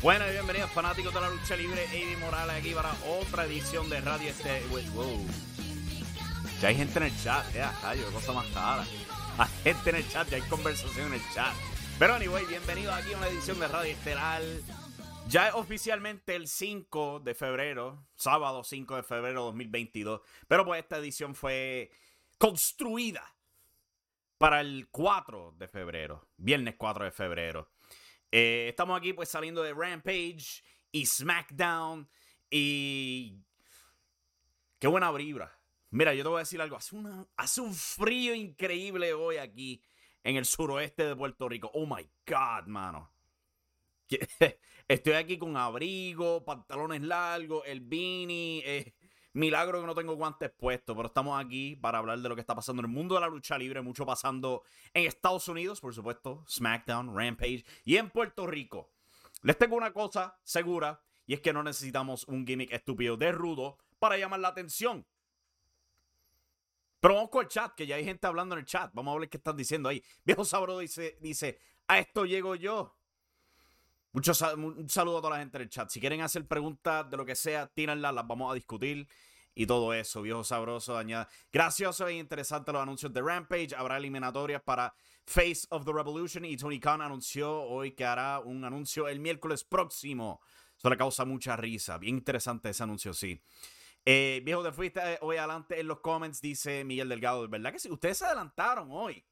Bueno, y bienvenidos fanáticos de la lucha libre, Eddie Morales aquí para otra edición de Radio Este. Ya hay gente en el chat, ya, rayo, cosa más cara. Hay gente en el chat, ya hay conversación en el chat. Pero anyway, bienvenidos aquí a una edición de Radio Estelar. Ya es oficialmente el 5 de febrero, sábado 5 de febrero 2022. Pero pues esta edición fue construida para el 4 de febrero, viernes 4 de febrero. Eh, estamos aquí pues saliendo de Rampage y SmackDown y... Qué buena vibra. Mira, yo te voy a decir algo. Hace, una, hace un frío increíble hoy aquí en el suroeste de Puerto Rico. Oh my God, mano. Estoy aquí con abrigo, pantalones largos, el beanie. Eh, Milagro que no tengo guantes puestos, pero estamos aquí para hablar de lo que está pasando en el mundo de la lucha libre, mucho pasando en Estados Unidos, por supuesto, SmackDown, Rampage y en Puerto Rico. Les tengo una cosa segura y es que no necesitamos un gimmick estúpido de rudo para llamar la atención. Pero vamos con el chat, que ya hay gente hablando en el chat. Vamos a ver qué están diciendo ahí. Viejo Sabro dice, dice, a esto llego yo. Mucho, un saludo a toda la gente en el chat. Si quieren hacer preguntas de lo que sea, tírenlas, las vamos a discutir y todo eso, viejo sabroso, añada. Gracioso e interesante los anuncios de Rampage. Habrá eliminatorias para Face of the Revolution y Tony Khan anunció hoy que hará un anuncio el miércoles próximo. Eso le causa mucha risa. Bien interesante ese anuncio, sí. Eh, viejo, te fuiste eh, hoy adelante en los comments, dice Miguel Delgado. De verdad que sí, ustedes se adelantaron hoy.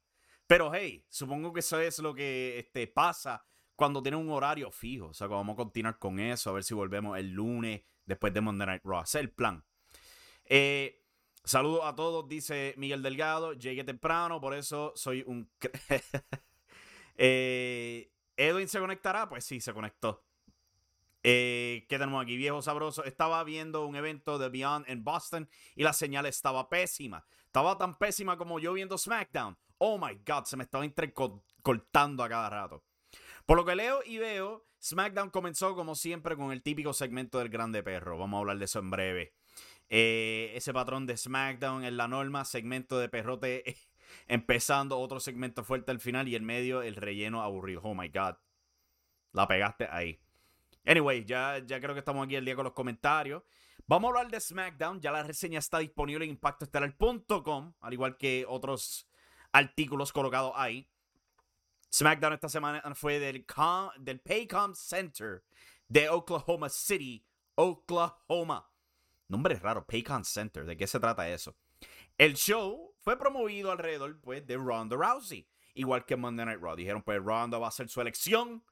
Pero hey, supongo que eso es lo que este, pasa cuando tiene un horario fijo. O sea, vamos a continuar con eso, a ver si volvemos el lunes después de Monday Night Raw. Ese es el plan. Eh, saludos a todos, dice Miguel Delgado. Llegué temprano, por eso soy un. eh, ¿Edwin se conectará? Pues sí, se conectó. Eh, ¿Qué tenemos aquí? Viejo sabroso. Estaba viendo un evento de Beyond en Boston y la señal estaba pésima. Estaba tan pésima como yo viendo SmackDown. Oh my God, se me estaba entrecortando a cada rato. Por lo que leo y veo, SmackDown comenzó como siempre con el típico segmento del Grande Perro. Vamos a hablar de eso en breve. Eh, ese patrón de SmackDown en la norma, segmento de perrote empezando, otro segmento fuerte al final y en medio el relleno aburrido. Oh my god. La pegaste ahí. Anyway, ya, ya creo que estamos aquí el día con los comentarios. Vamos a hablar de SmackDown. Ya la reseña está disponible en impactoestelar.com, al igual que otros artículos colocados ahí. SmackDown esta semana fue del, del Paycom Center de Oklahoma City, Oklahoma. Nombre raro, Paycon Center. ¿De qué se trata eso? El show fue promovido alrededor pues, de Ronda Rousey. Igual que Monday Night Raw. Dijeron, pues Ronda va a hacer su elección.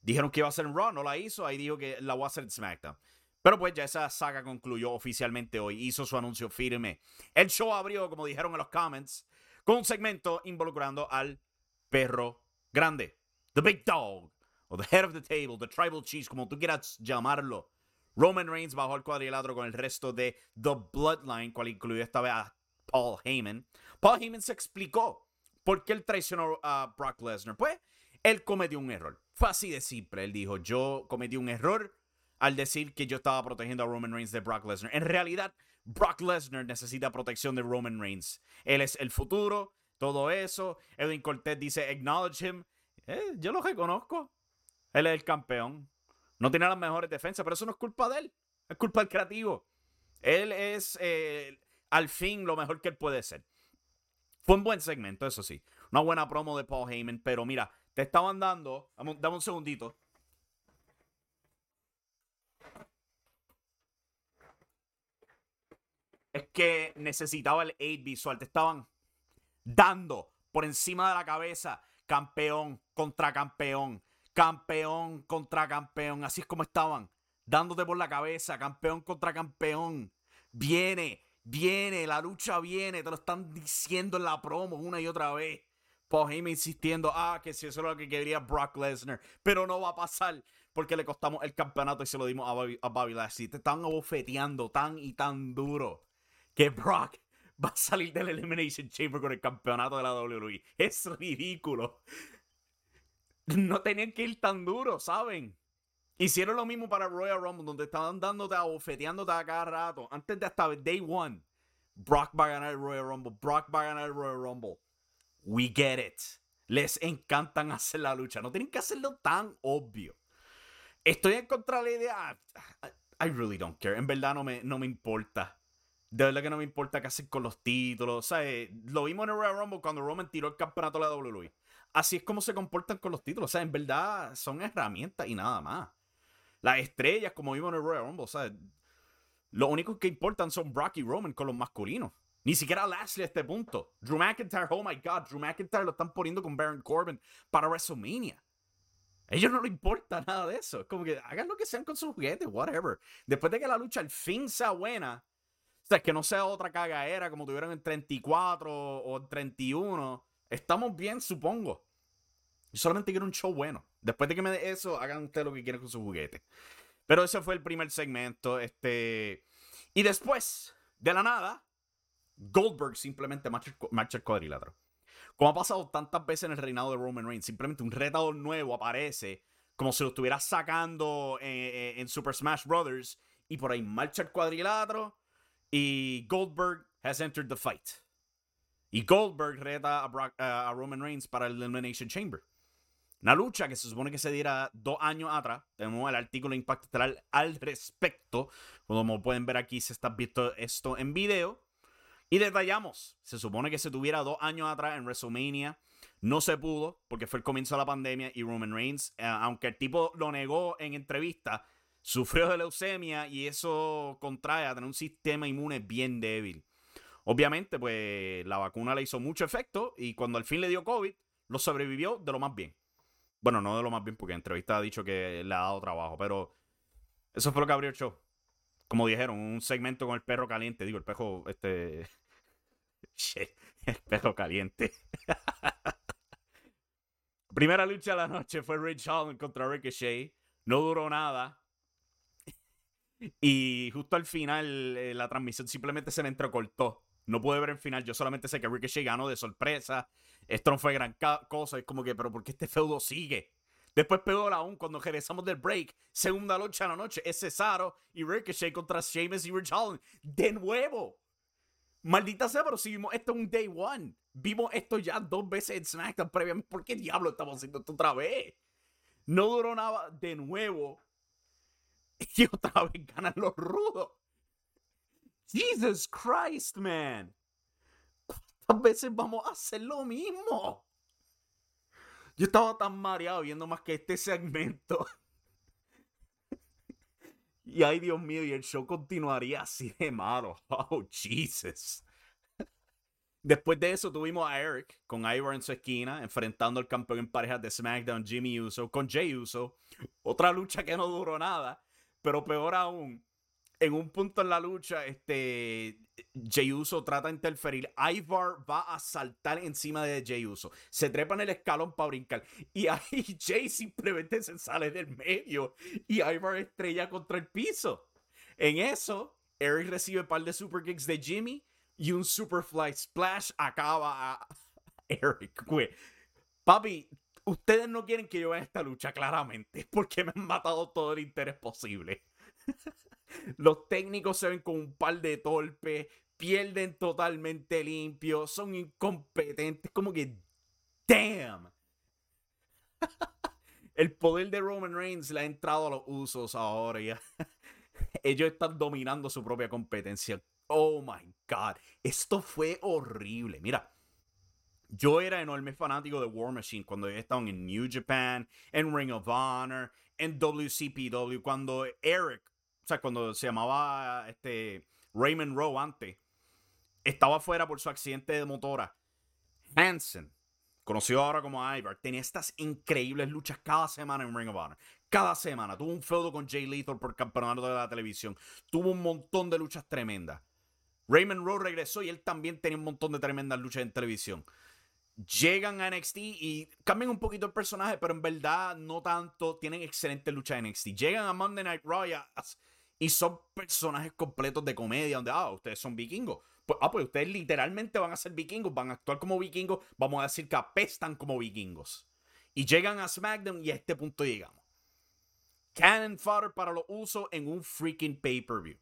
Dijeron que iba a ser en Raw, no la hizo. Ahí dijo que la va a hacer SmackDown. Pero pues ya esa saga concluyó oficialmente hoy. Hizo su anuncio firme. El show abrió, como dijeron en los comments, con un segmento involucrando al perro grande. The Big Dog. O The Head of the Table. The Tribal Chief, como tú quieras llamarlo. Roman Reigns bajó el cuadrilátero con el resto de The Bloodline, cual incluyó esta vez a Paul Heyman. Paul Heyman se explicó por qué él traicionó a Brock Lesnar. Pues él cometió un error. Fue así de simple. Él dijo, yo cometí un error al decir que yo estaba protegiendo a Roman Reigns de Brock Lesnar. En realidad, Brock Lesnar necesita protección de Roman Reigns. Él es el futuro, todo eso. Edwin Cortez dice, acknowledge him. Eh, yo lo reconozco. Él es el campeón. No tiene las mejores defensas, pero eso no es culpa de él. Es culpa del creativo. Él es eh, al fin lo mejor que él puede ser. Fue un buen segmento, eso sí. Una buena promo de Paul Heyman, pero mira, te estaban dando. Dame un segundito. Es que necesitaba el aid visual. Te estaban dando por encima de la cabeza campeón contra campeón campeón contra campeón. Así es como estaban, dándote por la cabeza, campeón contra campeón. Viene, viene, la lucha viene, te lo están diciendo en la promo una y otra vez. Paul Heyman insistiendo, ah, que si eso es lo que quería Brock Lesnar, pero no va a pasar porque le costamos el campeonato y se lo dimos a Bobby, a. Te están abofeteando tan y tan duro que Brock va a salir del Elimination Chamber con el campeonato de la WWE. Es ridículo. No tenían que ir tan duro, ¿saben? Hicieron lo mismo para Royal Rumble, donde estaban dándote, abofeteándote a cada rato. Antes de hasta Day One, Brock va a ganar el Royal Rumble. Brock va a ganar el Royal Rumble. We get it. Les encantan hacer la lucha. No tienen que hacerlo tan obvio. Estoy en contra de la idea. I really don't care. En verdad no me, no me importa. De verdad que no me importa qué hacen con los títulos. ¿sabes? Lo vimos en el Royal Rumble cuando Roman tiró el campeonato de la WWE así es como se comportan con los títulos. O sea, en verdad son herramientas y nada más. Las estrellas, como vimos en el Royal Rumble, o sea, lo único que importan son Brock y Roman con los masculinos. Ni siquiera Lashley a este punto. Drew McIntyre, oh my God, Drew McIntyre lo están poniendo con Baron Corbin para WrestleMania. A ellos no les importa nada de eso. Es como que hagan lo que sean con sus juguetes, whatever. Después de que la lucha al fin sea buena, o sea, que no sea otra cagaera como tuvieron en 34 o en 31, Estamos bien, supongo. Yo solamente quiero un show bueno. Después de que me dé eso, hagan ustedes lo que quieran con su juguete. Pero ese fue el primer segmento. Este. Y después, de la nada, Goldberg simplemente marcha, el cuadrilátero. Como ha pasado tantas veces en el reinado de Roman Reigns, simplemente un retador nuevo aparece, como si lo estuviera sacando en, en Super Smash Brothers, y por ahí marcha el cuadrilátero, y Goldberg has entered the fight. Y Goldberg reta a, Roman Reigns para el Elimination Chamber. Una lucha que se supone que se diera dos años atrás. Tenemos el artículo de al respecto. Como pueden ver aquí, se está viendo esto en video. Y detallamos. Se supone que se tuviera dos años atrás en WrestleMania. No se pudo porque fue el comienzo de la pandemia y Roman Reigns, eh, aunque el tipo lo negó en entrevista, sufrió de leucemia y eso contrae a tener un sistema inmune bien débil. Obviamente, pues la vacuna le hizo mucho efecto y cuando al fin le dio COVID, lo sobrevivió de lo más bien. Bueno, no de lo más bien porque en entrevista ha dicho que le ha dado trabajo, pero eso fue lo que abrió el show. Como dijeron, un segmento con el perro caliente. Digo, el perro, este... el perro caliente. Primera lucha de la noche fue Rich Holland contra Ricochet. No duró nada. Y justo al final eh, la transmisión simplemente se me entrecortó. No pude ver el final. Yo solamente sé que Ricochet ganó de sorpresa. Esto no fue gran cosa. Es como que, pero ¿por qué este feudo sigue? Después peor aún, cuando regresamos del break, segunda lucha de la noche, es Cesaro y Ricochet contra Sheamus y Rich Holland. De nuevo. Maldita sea, pero si vimos esto un day one. Vimos esto ya dos veces en SmackDown previamente. ¿Por qué diablo estamos haciendo esto otra vez? No duró nada de nuevo. Y otra vez ganan los rudos. Jesus Christ, man. ¿Cuántas veces vamos a hacer lo mismo? Yo estaba tan mareado viendo más que este segmento. Y ay, Dios mío, y el show continuaría así de malo. Oh, Jesus. Después de eso tuvimos a Eric con Ivar en su esquina, enfrentando al campeón en parejas de SmackDown, Jimmy Uso, con Jay Uso. Otra lucha que no duró nada, pero peor aún, en un punto en la lucha, este, Jay Uso trata de interferir. Ivar va a saltar encima de Jay Uso. Se trepa en el escalón para brincar. Y ahí Jay simplemente se sale del medio. Y Ivar estrella contra el piso. En eso, Eric recibe un par de super kicks de Jimmy y un Superfly Splash acaba a Eric. Papi, ustedes no quieren que yo vea esta lucha, claramente, porque me han matado todo el interés posible. Los técnicos se ven con un par de torpes, pierden totalmente limpio, son incompetentes, como que, damn. El poder de Roman Reigns le ha entrado a los usos ahora ya. Ellos están dominando su propia competencia. Oh my God. Esto fue horrible. Mira, yo era enorme fanático de War Machine cuando estaban en New Japan, en Ring of Honor, en WCPW, cuando Eric, cuando se llamaba este Raymond Rowe antes, estaba fuera por su accidente de motora. Hansen, conocido ahora como Ivar, tenía estas increíbles luchas cada semana en Ring of Honor. Cada semana. Tuvo un feudo con Jay Lethal por campeonato de la televisión. Tuvo un montón de luchas tremendas. Raymond Rowe regresó y él también tenía un montón de tremendas luchas en televisión. Llegan a NXT y cambian un poquito el personaje, pero en verdad no tanto. Tienen excelentes luchas en NXT. Llegan a Monday Night Raw y son personajes completos de comedia, donde, ah, ustedes son vikingos. Pues, ah, pues ustedes literalmente van a ser vikingos, van a actuar como vikingos, vamos a decir que apestan como vikingos. Y llegan a SmackDown y a este punto llegamos. Cannon fodder para los usos en un freaking pay-per-view.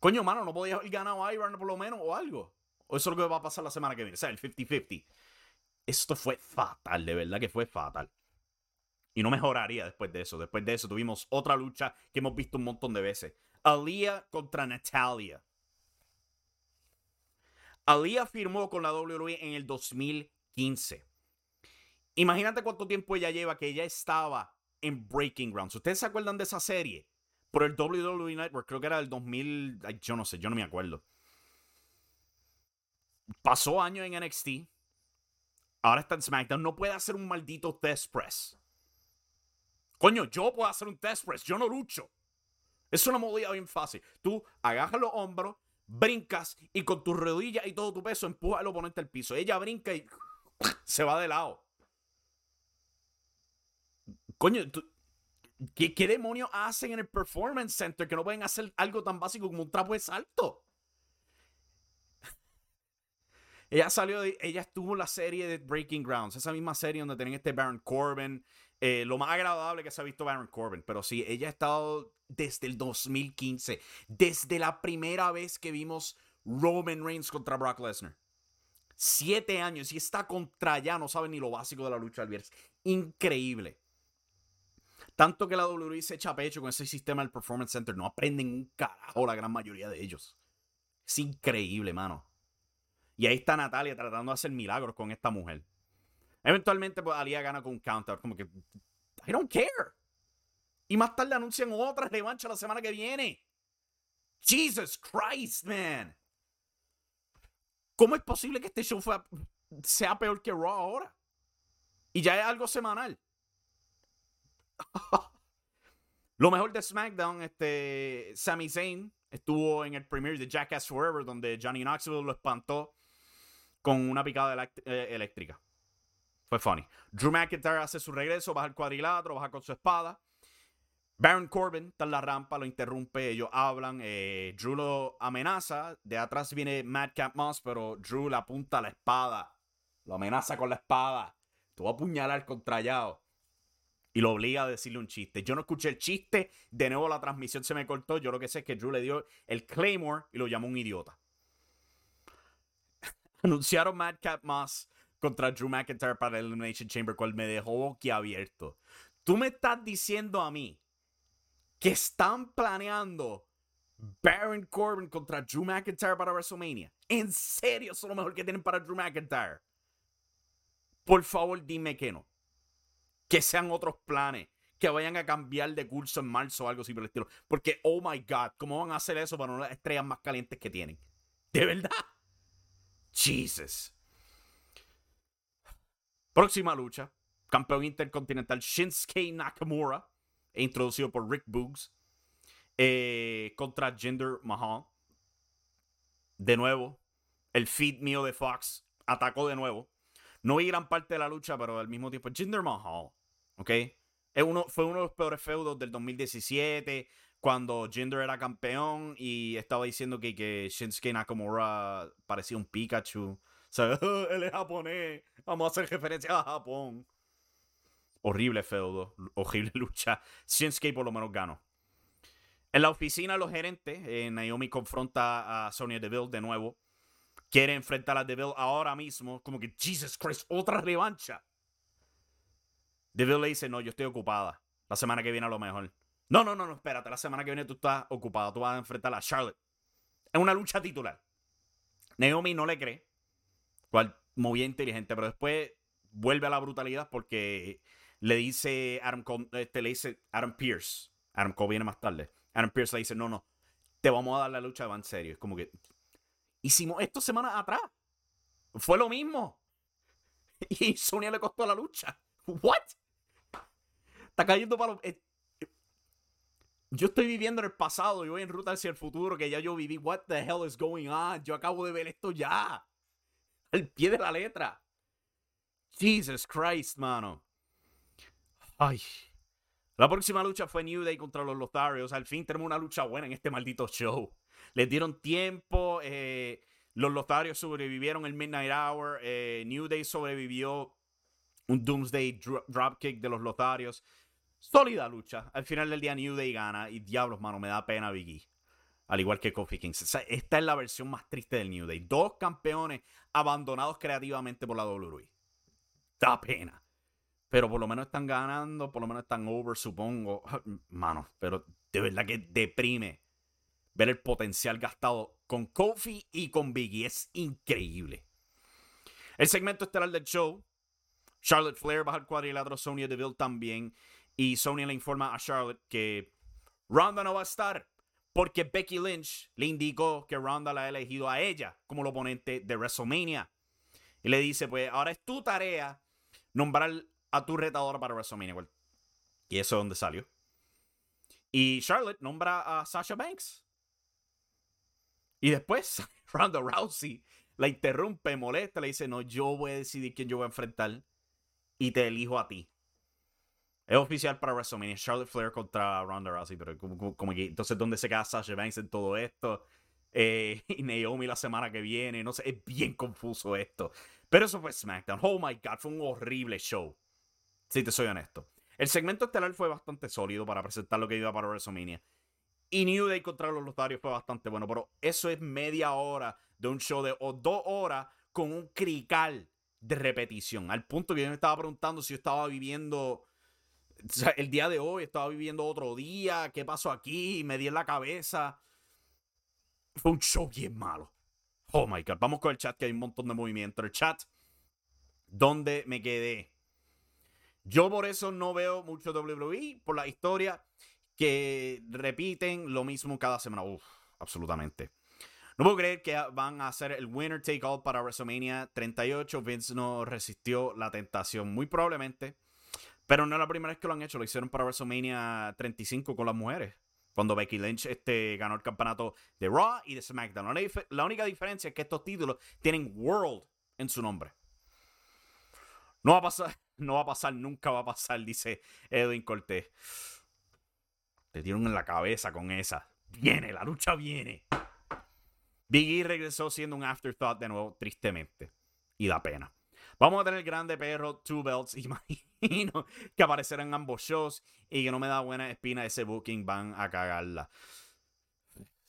Coño, mano, no podía haber ganado Iron por lo menos o algo. O eso es lo que va a pasar la semana que viene. O sea, el 50-50. Esto fue fatal, de verdad que fue fatal. Y no mejoraría después de eso. Después de eso tuvimos otra lucha que hemos visto un montón de veces. Aliyah contra Natalia. Aliyah firmó con la WWE en el 2015. Imagínate cuánto tiempo ella lleva que ella estaba en Breaking Grounds. ¿Ustedes se acuerdan de esa serie? por el WWE Network, creo que era el 2000, yo no sé, yo no me acuerdo. Pasó años en NXT. Ahora está en SmackDown. No puede hacer un maldito test press. Coño, yo puedo hacer un test press. Yo no lucho. Es una modalidad bien fácil. Tú agajas los hombros, brincas y con tus rodillas y todo tu peso empujas al oponente al piso. Ella brinca y se va de lado. Coño, tú, ¿Qué, demonios hacen en el Performance Center que no pueden hacer algo tan básico como un trapo de salto? ella salió, de, ella estuvo en la serie de Breaking Grounds, esa misma serie donde tenían este Baron Corbin, eh, lo más agradable que se ha visto Baron Corbin, pero sí, ella ha estado desde el 2015, desde la primera vez que vimos Roman Reigns contra Brock Lesnar. Siete años y está contra ya, no sabe ni lo básico de la lucha al viernes. Increíble. Tanto que la WWE se echa pecho con ese sistema del Performance Center. No aprenden un carajo la gran mayoría de ellos. Es increíble, mano. Y ahí está Natalia tratando de hacer milagros con esta mujer. Eventualmente, pues Alia gana con un counter. Como que, I don't care. Y más tarde anuncian otra revancha la semana que viene. Jesus Christ, man. ¿Cómo es posible que este show sea peor que Raw ahora? Y ya es algo semanal. Lo mejor de SmackDown, este, Sami Zayn estuvo en el premiere de Jackass Forever, donde Johnny Knoxville lo espantó con una picada eh, eléctrica. Fue funny. Drew McIntyre hace su regreso, baja el cuadrilátero, baja con su espada. Baron Corbin está en la rampa, lo interrumpe, ellos hablan. Eh, Drew lo amenaza. De atrás viene Madcap Moss, pero Drew le apunta la espada. Lo amenaza con la espada. Tú vas a apuñalar contra Yao y lo obliga a decirle un chiste. Yo no escuché el chiste, de nuevo la transmisión se me cortó. Yo lo que sé es que Drew le dio el Claymore y lo llamó un idiota. Anunciaron Madcap Moss contra Drew McIntyre para el Elimination Chamber, cual me dejó abierto. Tú me estás diciendo a mí que están planeando Baron Corbin contra Drew McIntyre para WrestleMania. ¿En serio eso es lo mejor que tienen para Drew McIntyre? Por favor, dime que no que sean otros planes, que vayan a cambiar de curso en marzo o algo así por el estilo. Porque, oh my God, ¿cómo van a hacer eso para una de las estrellas más calientes que tienen? ¿De verdad? Jesus. Próxima lucha. Campeón intercontinental Shinsuke Nakamura, introducido por Rick Boogs, eh, contra Jinder Mahal. De nuevo, el feed mío de Fox atacó de nuevo. No vi gran parte de la lucha, pero al mismo tiempo, Jinder Mahal, ¿ok? Fue uno de los peores feudos del 2017, cuando Jinder era campeón y estaba diciendo que, que Shinsuke Nakamura parecía un Pikachu. Sea, él es japonés, vamos a hacer referencia a Japón. Horrible feudo, horrible lucha. Shinsuke por lo menos ganó. En la oficina, los gerentes, eh, Naomi confronta a Sonya Deville de nuevo. Quiere enfrentar a Deville ahora mismo. Como que, Jesus Christ, otra revancha. Deville le dice, no, yo estoy ocupada. La semana que viene a lo mejor. No, no, no, no, espérate. La semana que viene tú estás ocupada. Tú vas a enfrentar a Charlotte. Es una lucha titular. Naomi no le cree. Cual, muy inteligente. Pero después vuelve a la brutalidad porque le dice Adam, este, le dice Adam Pierce. Adam Cole viene más tarde. Pierce le dice, no, no, te vamos a dar la lucha de en serio. Es como que hicimos esto semanas atrás. Fue lo mismo. Y Sonia le costó la lucha. ¿What? Está cayendo para los... Eh, yo estoy viviendo en el pasado y voy en ruta hacia el futuro que ya yo viví. What the hell is going on? Yo acabo de ver esto ya. Al pie de la letra. Jesus Christ, mano. Ay. La próxima lucha fue New Day contra los Lotharios. Al fin tenemos una lucha buena en este maldito show. Les dieron tiempo. Eh, los Lotharios sobrevivieron el Midnight Hour. Eh, New Day sobrevivió un Doomsday Dropkick de los Lotharios. Sólida lucha. Al final del día New Day gana. Y diablos, mano, me da pena Biggie. Al igual que Kofi Kingston. esta es la versión más triste del New Day. Dos campeones abandonados creativamente por la WWE. Da pena. Pero por lo menos están ganando, por lo menos están over, supongo. Mano, pero de verdad que deprime ver el potencial gastado con Kofi y con Biggie. Es increíble. El segmento estelar del show. Charlotte Flair baja el cuadrilátero, Sonya Deville también. Y Sonya le informa a Charlotte que Ronda no va a estar porque Becky Lynch le indicó que Ronda la ha elegido a ella como el oponente de WrestleMania. Y le dice, pues ahora es tu tarea nombrar a tu retadora para WrestleMania. Y eso es donde salió. Y Charlotte nombra a Sasha Banks. Y después Ronda Rousey la interrumpe, molesta, le dice, no, yo voy a decidir quién yo voy a enfrentar y te elijo a ti. Es oficial para WrestleMania. Charlotte Flair contra Ronda Rousey, pero como, que, entonces, ¿dónde se queda Sasha Banks en todo esto? Eh, y Naomi la semana que viene, no sé, es bien confuso esto. Pero eso fue SmackDown. Oh my God, fue un horrible show. Si te soy honesto. El segmento estelar fue bastante sólido para presentar lo que iba para WrestleMania. Y New Day contra los Lotarios fue bastante bueno, pero eso es media hora de un show de o dos horas con un crical de repetición. Al punto que yo me estaba preguntando si yo estaba viviendo el día de hoy, estaba viviendo otro día, qué pasó aquí, me di en la cabeza. Fue un show bien malo. Oh my god, vamos con el chat que hay un montón de movimiento. El chat, donde me quedé. Yo por eso no veo mucho WWE, por la historia que repiten lo mismo cada semana. Uf, absolutamente. No puedo creer que van a hacer el winner take all para WrestleMania 38. Vince no resistió la tentación, muy probablemente. Pero no es la primera vez que lo han hecho. Lo hicieron para WrestleMania 35 con las mujeres. Cuando Becky Lynch este, ganó el campeonato de Raw y de SmackDown. La única diferencia es que estos títulos tienen World en su nombre. No va a pasar, no va a pasar, nunca va a pasar, dice Edwin Cortés. Te dieron en la cabeza con esa. Viene, la lucha viene. Biggie regresó siendo un afterthought de nuevo, tristemente. Y da pena. Vamos a tener grande perro, two belts. Imagino que aparecerán ambos shows y que no me da buena espina ese booking. Van a cagarla.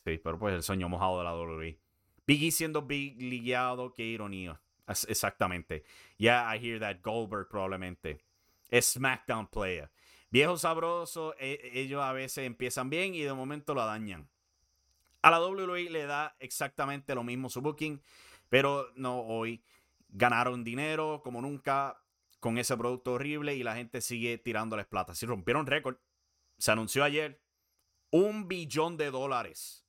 Sí, pero pues el sueño mojado de la WWE. Biggie siendo big ligado, qué ironía. Exactamente. Yeah, I hear that. Goldberg probablemente. Es SmackDown player. Viejo sabroso, e, ellos a veces empiezan bien y de momento lo dañan. A la WWE le da exactamente lo mismo su booking, pero no hoy. Ganaron dinero como nunca. con ese producto horrible y la gente sigue tirándoles plata. Si rompieron récord, se anunció ayer un billón de dólares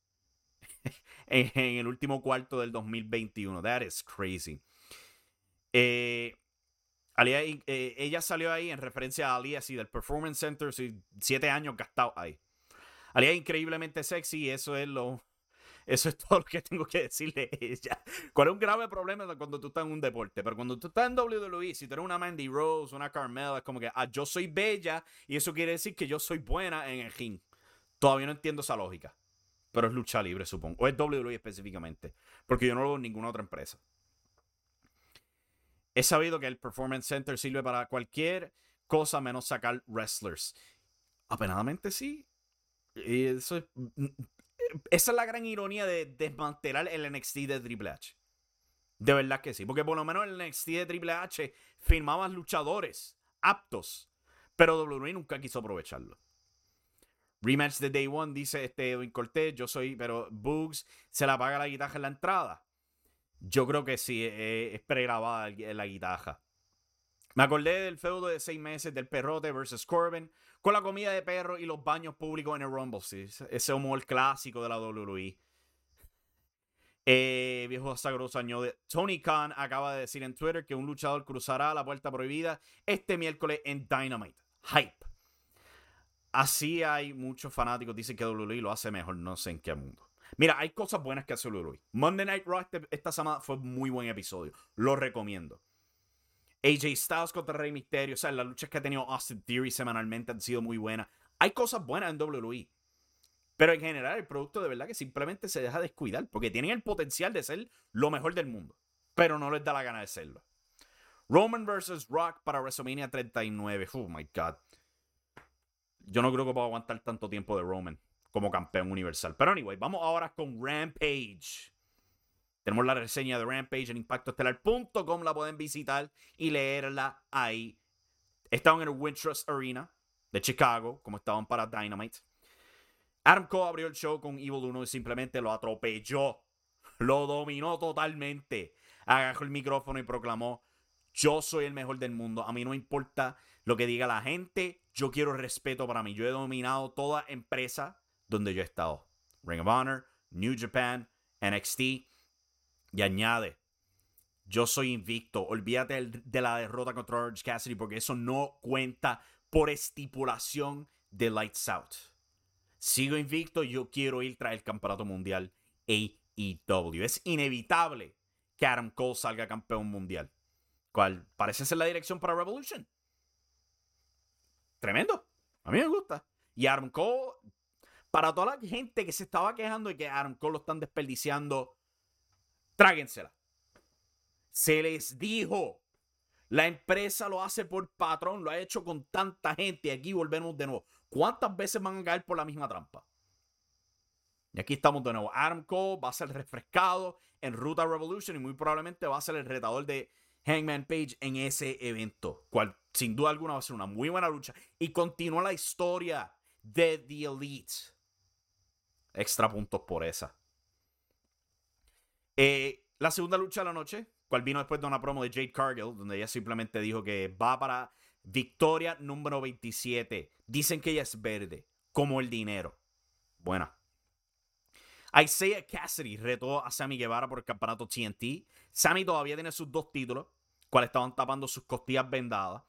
en, el último cuarto del 2021. That is crazy. Eh, eh, ella salió ahí en referencia a Ali así del Performance Center, siete años gastado ahí. Alía es increíblemente sexy eso es lo, eso es todo lo que tengo que decirle a ella. ¿Cuál es un grave problema cuando tú estás en un deporte? Pero cuando tú estás en WWE, si tú eres una Mandy Rose, una Carmela, es como que ah, yo soy bella y eso quiere decir que yo soy buena en el ring. Todavía no entiendo esa lógica. Pero es lucha libre, supongo. O es WWE específicamente. Porque yo no lo veo en ninguna otra empresa. He sabido que el Performance Center sirve para cualquier cosa menos sacar wrestlers. Apenadamente sí. Y eso es, esa es la gran ironía de desmantelar el NXT de Triple H. De verdad que sí. Porque por lo menos el NXT de Triple H firmaban luchadores aptos. Pero WWE nunca quiso aprovecharlo. Rematch de Day One, dice este Edwin Cortés. Yo soy, pero Bugs se la paga la guitarra en la entrada. Yo creo que sí, es, es pregrabada la guitarra. Me acordé del feudo de seis meses del perrote versus Corbin con la comida de perro y los baños públicos en el Rumble. Ese humor clásico de la WWE. Eh, viejo sagroso añade. Tony Khan acaba de decir en Twitter que un luchador cruzará la puerta prohibida este miércoles en Dynamite. Hype. Así hay muchos fanáticos dicen que WWE lo hace mejor, no sé en qué mundo. Mira, hay cosas buenas que hace WWE. Monday Night Raw este, esta semana fue muy buen episodio. Lo recomiendo. AJ Styles contra Rey Mysterio. O sea, las luchas que ha tenido Austin Theory semanalmente han sido muy buenas. Hay cosas buenas en WWE. Pero en general, el producto de verdad que simplemente se deja descuidar. Porque tienen el potencial de ser lo mejor del mundo. Pero no les da la gana de serlo. Roman vs. Rock para WrestleMania 39. Oh my God. Yo no creo que pueda aguantar tanto tiempo de Roman como campeón universal. Pero anyway, vamos ahora con Rampage. Tenemos la reseña de Rampage en impactoestelar.com. La pueden visitar y leerla ahí. Estaban en el Wintrust Arena de Chicago, como estaban para Dynamite. Adam Cole abrió el show con Evil 1 y simplemente lo atropelló. Lo dominó totalmente. Agarró el micrófono y proclamó: Yo soy el mejor del mundo. A mí no importa lo que diga la gente. Yo quiero respeto para mí. Yo he dominado toda empresa donde yo he estado. Ring of Honor, New Japan, NXT. Y añade, yo soy invicto, olvídate de la derrota contra Orange Cassidy porque eso no cuenta por estipulación de Lights Out. Sigo invicto, yo quiero ir tras el campeonato mundial AEW. Es inevitable que Adam Cole salga campeón mundial. ¿Cuál parece ser la dirección para Revolution? Tremendo. A mí me gusta. Y Adam Cole, para toda la gente que se estaba quejando de que Adam Cole lo están desperdiciando tráguensela. Se les dijo. La empresa lo hace por patrón, lo ha hecho con tanta gente. Y aquí volvemos de nuevo. ¿Cuántas veces van a caer por la misma trampa? Y aquí estamos de nuevo. Adam Cole va a ser refrescado en Ruta Revolution y muy probablemente va a ser el retador de Hangman Page en ese evento. Cual sin duda alguna va a ser una muy buena lucha. Y continúa la historia de The Elite. Extra puntos por esa. Eh, la segunda lucha de la noche, cual vino después de una promo de Jade Cargill, donde ella simplemente dijo que va para victoria número 27. Dicen que ella es verde, como el dinero. Buena. Isaiah Cassidy retó a Sammy Guevara por el campeonato TNT. Sammy todavía tiene sus dos títulos, cuales estaban tapando sus costillas vendadas.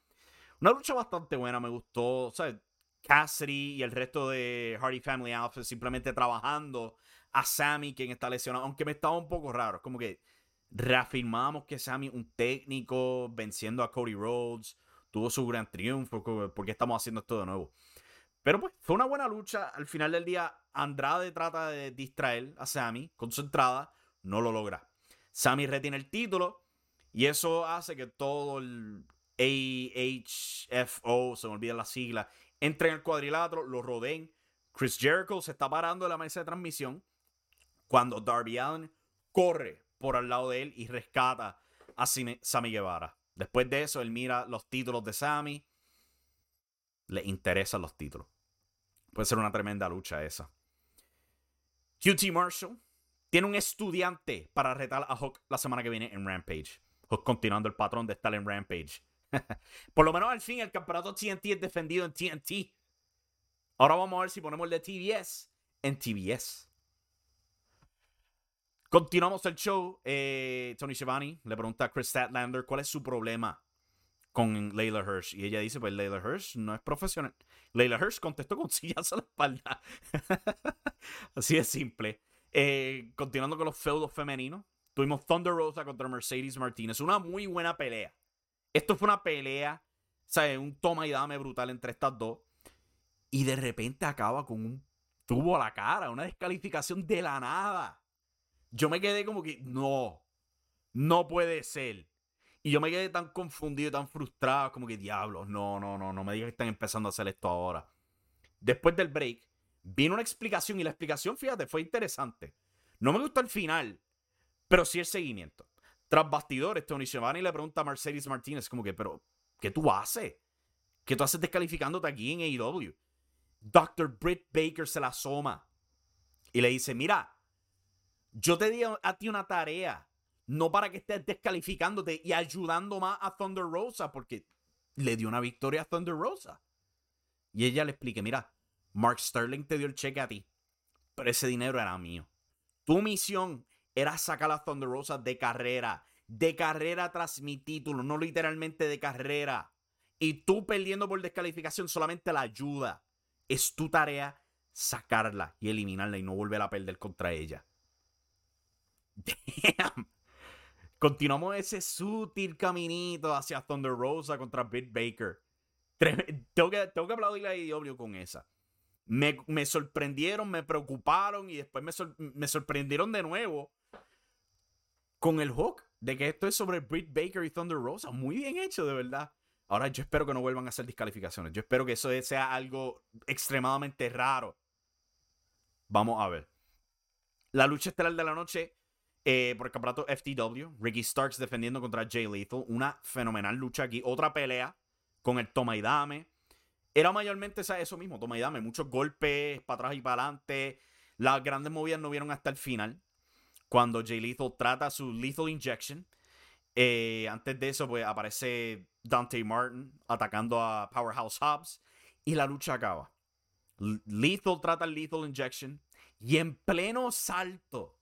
Una lucha bastante buena, me gustó. Cassidy y el resto de Hardy Family Alpha simplemente trabajando a Sammy, quien está lesionado, aunque me estaba un poco raro. Como que reafirmamos que Sammy, un técnico, venciendo a Cody Rhodes, tuvo su gran triunfo, porque estamos haciendo esto de nuevo. Pero pues fue una buena lucha. Al final del día, Andrade trata de distraer a Sammy con su entrada, no lo logra. Sammy retiene el título y eso hace que todo el AHFO, se me olvida la sigla, entre en el cuadrilátero, lo rodeen. Chris Jericho se está parando de la mesa de transmisión cuando Darby Allen corre por al lado de él y rescata a Sammy Guevara. Después de eso, él mira los títulos de Sammy. Le interesan los títulos. Puede ser una tremenda lucha esa. QT Marshall tiene un estudiante para retar a Hook la semana que viene en Rampage. Hook continuando el patrón de estar en Rampage. Por lo menos al fin el campeonato TNT es defendido en TNT. Ahora vamos a ver si ponemos de TBS en TBS. Continuamos el show. Eh, Tony Schiavone le pregunta a Chris Statlander cuál es su problema con Layla Hirsch. Y ella dice, pues Layla Hirsch no es profesional. Layla Hirsch contestó con sillas a la espalda. Así de simple. Eh, continuando con los feudos femeninos. Tuvimos Thunder Rosa contra Mercedes Martinez. Una muy buena pelea. Esto fue una pelea, ¿sabes? Un toma y dame brutal entre estas dos. Y de repente acaba con un tubo a la cara, una descalificación de la nada. Yo me quedé como que, no, no puede ser. Y yo me quedé tan confundido tan frustrado, como que diablos, no, no, no, no me digas que están empezando a hacer esto ahora. Después del break, vino una explicación y la explicación, fíjate, fue interesante. No me gustó el final, pero sí el seguimiento. Tras bastidores, Tony Schiavone le pregunta a Mercedes Martínez como que, pero, ¿qué tú haces? ¿Qué tú haces descalificándote aquí en AEW? Dr. Britt Baker se la asoma y le dice, mira, yo te di a ti una tarea, no para que estés descalificándote y ayudando más a Thunder Rosa, porque le dio una victoria a Thunder Rosa. Y ella le explique, mira, Mark Sterling te dio el cheque a ti, pero ese dinero era mío. Tu misión era sacar a Thunder Rosa de carrera, de carrera tras mi título, no literalmente de carrera. Y tú perdiendo por descalificación solamente la ayuda. Es tu tarea sacarla y eliminarla y no volver a perder contra ella. Continuamos ese sutil caminito hacia Thunder Rosa contra Britt Baker. Tengo que, tengo que aplaudirle a IW con esa. Me, me, sorprendieron, me preocuparon y después me, me sorprendieron de nuevo con el hook de que esto es sobre Britt Baker y Thunder Rosa. Muy bien hecho, de verdad. Ahora yo espero que no vuelvan a hacer descalificaciones. Yo espero que eso sea algo extremadamente raro. Vamos a ver. La lucha estelar de la noche eh, por el campeonato FTW. Ricky Starks defendiendo contra Jay Lethal. Una fenomenal lucha aquí. Otra pelea con el toma y dame. Era mayormente eso mismo, toma y dame. Muchos golpes para atrás y para adelante. Las grandes movidas no vieron hasta el final cuando Jay Lethal trata su Lethal Injection. Eh, antes de eso, pues aparece Dante Martin atacando a Powerhouse Hobbs y la lucha acaba. Lethal trata el Lethal Injection y en pleno salto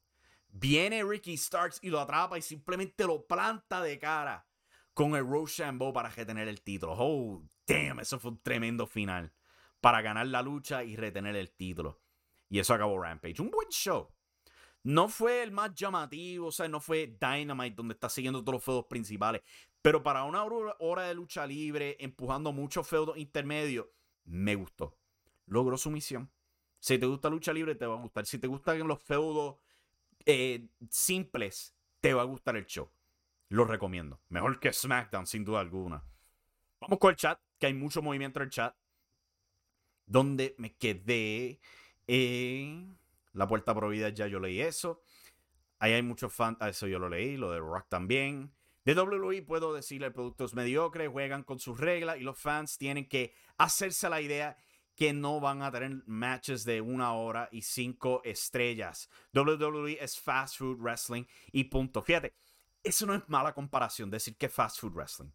viene Ricky Starks y lo atrapa y simplemente lo planta de cara con el Rochambeau para retener el título. Oh, damn, eso fue un tremendo final para ganar la lucha y retener el título. Y eso acabó Rampage. Un buen show. No fue el más llamativo, o sea, no fue Dynamite donde está siguiendo todos los feudos principales. Pero para una hora de lucha libre, empujando muchos feudos intermedios, me gustó. Logró su misión. Si te gusta lucha libre, te va a gustar. Si te gustan los feudos eh, simples, te va a gustar el show. Lo recomiendo. Mejor que SmackDown, sin duda alguna. Vamos con el chat, que hay mucho movimiento en el chat. Donde me quedé. Eh, la puerta prohibida, ya yo leí eso. Ahí hay muchos fans, ah, eso yo lo leí, lo de Rock también. De WWE puedo decirle, el producto es mediocre, juegan con sus reglas y los fans tienen que hacerse la idea que no van a tener matches de una hora y cinco estrellas. WWE es fast food wrestling y punto. Fíjate, eso no es mala comparación, decir que fast food wrestling.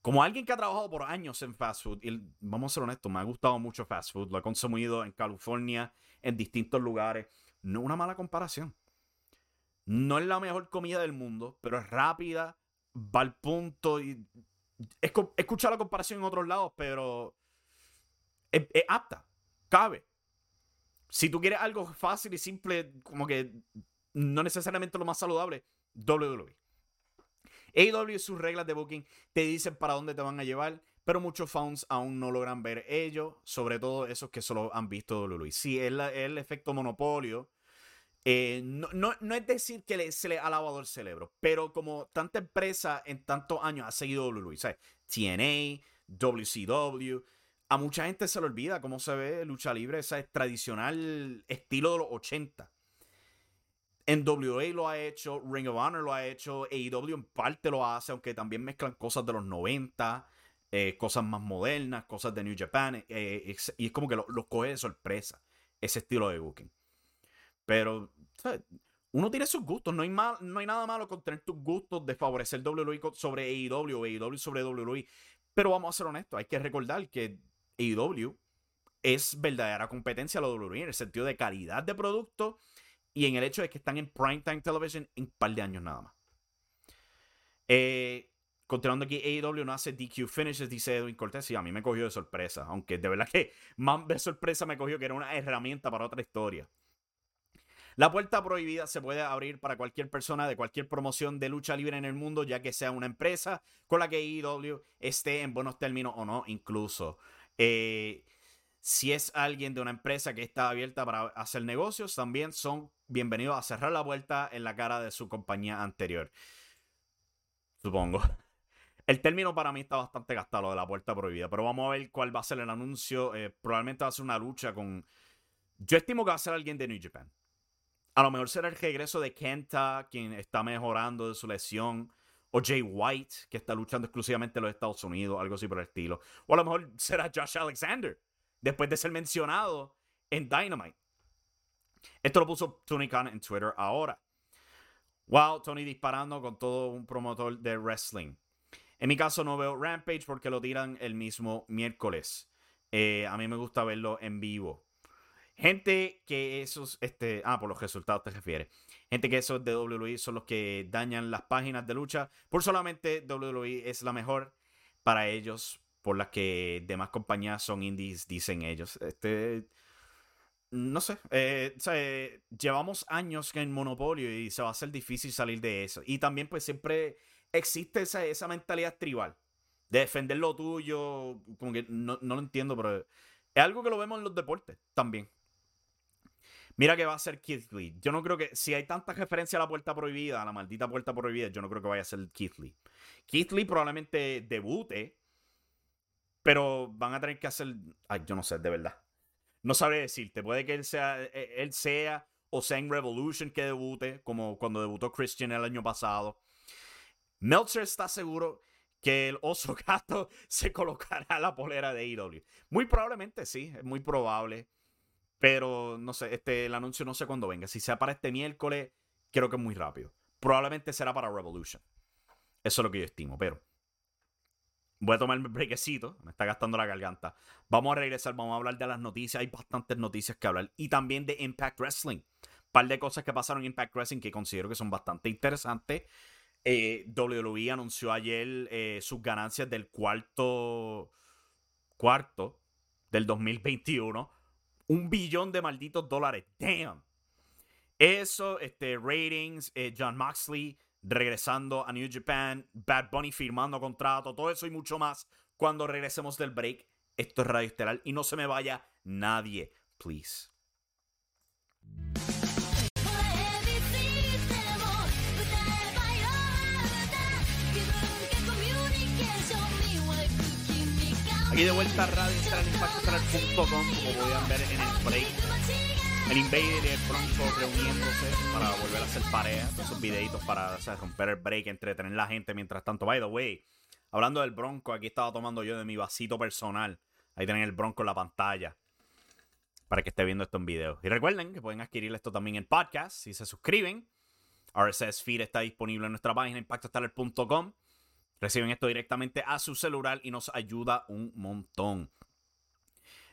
Como alguien que ha trabajado por años en fast food, y vamos a ser honestos, me ha gustado mucho fast food, lo he consumido en California, en distintos lugares. No una mala comparación. No es la mejor comida del mundo, pero es rápida, va al punto y... He escuchado la comparación en otros lados, pero es, apta, cabe. Si tú quieres algo fácil y simple, como que no necesariamente lo más saludable, WWE. AEW y sus reglas de booking te dicen para dónde te van a llevar, pero muchos fans aún no logran ver ello, sobre todo esos que solo han visto WWE. Sí, es, el efecto monopolio. Eh, no, es decir que se le ha lavado el cerebro, pero como tanta empresa en tantos años ha seguido WWE, ¿sabes? TNA, WCW, a mucha gente se le olvida cómo se ve lucha libre, ese tradicional estilo de los 80. NWA lo ha hecho, Ring of Honor lo ha hecho, AEW en parte lo hace, aunque también mezclan cosas de los 90, eh, cosas más modernas, cosas de New Japan, eh, y es como que los lo coge de sorpresa ese estilo de booking. Pero uno tiene sus gustos. No hay, mal, no hay nada malo con tener tus gustos de favorecer WWE sobre AEW AEW sobre WWE. Pero vamos a ser honestos, hay que recordar que AEW es verdadera competencia a la WWE en el sentido de calidad de producto y en el hecho de que están en primetime television en un par de años nada más. Eh, continuando aquí, AEW no hace DQ finishes, dice Edwin Cortés, y a mí me cogió de sorpresa, aunque de verdad que más de sorpresa me cogió que era una herramienta para otra historia. La puerta prohibida se puede abrir para cualquier persona de cualquier promoción de lucha libre en el mundo, ya que sea una empresa con la que AEW esté en buenos términos o no, incluso. Eh, si es alguien de una empresa que está abierta para hacer negocios, también son bienvenidos a cerrar la puerta en la cara de su compañía anterior. Supongo. El término para mí está bastante gastado, lo de la puerta prohibida. Pero vamos a ver cuál va a ser el anuncio. Eh, probablemente va a ser una lucha con. Yo estimo que va a ser alguien de New Japan. A lo mejor será el regreso de Kenta, quien está mejorando de su lesión. O Jay White, que está luchando exclusivamente en los Estados Unidos, algo así por el estilo. O a lo mejor será Josh Alexander, después de ser mencionado en Dynamite. Esto lo puso Tony Khan en Twitter ahora. Wow, Tony disparando con todo un promotor de wrestling. En mi caso no veo Rampage porque lo tiran el mismo miércoles. Eh, a mí me gusta verlo en vivo. Gente que esos, este, ah, por los resultados te refieres. Gente que esos de WWE son los que dañan las páginas de lucha. Por solamente WWE es la mejor para ellos, por las que demás compañías son indies, dicen ellos. Este, no sé, eh, llevamos años en monopolio y se va a hacer difícil salir de eso. Y también pues siempre existe esa, esa mentalidad tribal de defender lo tuyo, como que no, no lo entiendo, pero es algo que lo vemos en los deportes también. Mira que va a ser Keith Lee. Yo no creo que. Si hay tanta referencia a la puerta prohibida, a la maldita puerta prohibida, yo no creo que vaya a ser Keith Lee. Keith Lee probablemente debute. Pero van a tener que hacer. Ay, yo no sé, de verdad. No sabré decirte. Puede que él sea. Eh, él sea. O sea en Revolution que debute. Como cuando debutó Christian el año pasado. Meltzer está seguro que el oso gato se colocará la polera de AEW. Muy probablemente sí, es muy probable. Pero no sé, este, el anuncio no sé cuándo venga. Si sea para este miércoles, creo que es muy rápido. Probablemente será para Revolution. Eso es lo que yo estimo, pero. Voy a tomarme el brequecito, me está gastando la garganta. Vamos a regresar, vamos a hablar de las noticias. Hay bastantes noticias que hablar. Y también de Impact Wrestling. Un par de cosas que pasaron en Impact Wrestling que considero que son bastante interesantes. Eh, WWE anunció ayer eh, sus ganancias del cuarto cuarto del 2021 un billón de malditos dólares. Damn. Eso, este, ratings, eh, John Moxley regresando a New Japan, Bad Bunny firmando contrato, todo eso y mucho más cuando regresemos del break. Esto es Radio Estelar y no se me vaya nadie, please. Aquí de vuelta a Radio como podían ver en el break. El Invader y el Bronco reuniéndose para volver a hacer pareja. Esos videitos para romper el break, entretener la gente mientras tanto. By the way, hablando del Bronco, aquí estaba tomando yo de mi vasito personal. Ahí tienen el Bronco en la pantalla. Para que esté viendo esto en video. Y recuerden que pueden adquirir esto también en podcast si se suscriben. RSS Feed está disponible en nuestra página impactostaler.com. Reciben esto directamente a su celular y nos ayuda un montón.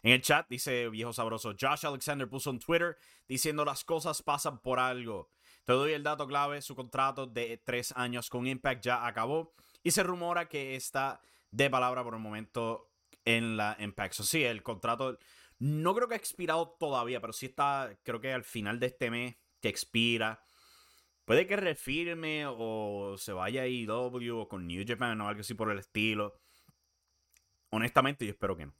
En el chat dice viejo sabroso, Josh Alexander puso en Twitter diciendo las cosas pasan por algo. Te doy el dato clave, su contrato de tres años con Impact ya acabó y se rumora que está de palabra por el momento en la Impact. So, sí, el contrato no creo que ha expirado todavía, pero sí está, creo que al final de este mes que expira. Puede que refirme o se vaya a IW o con New Japan o algo así por el estilo. Honestamente, yo espero que no.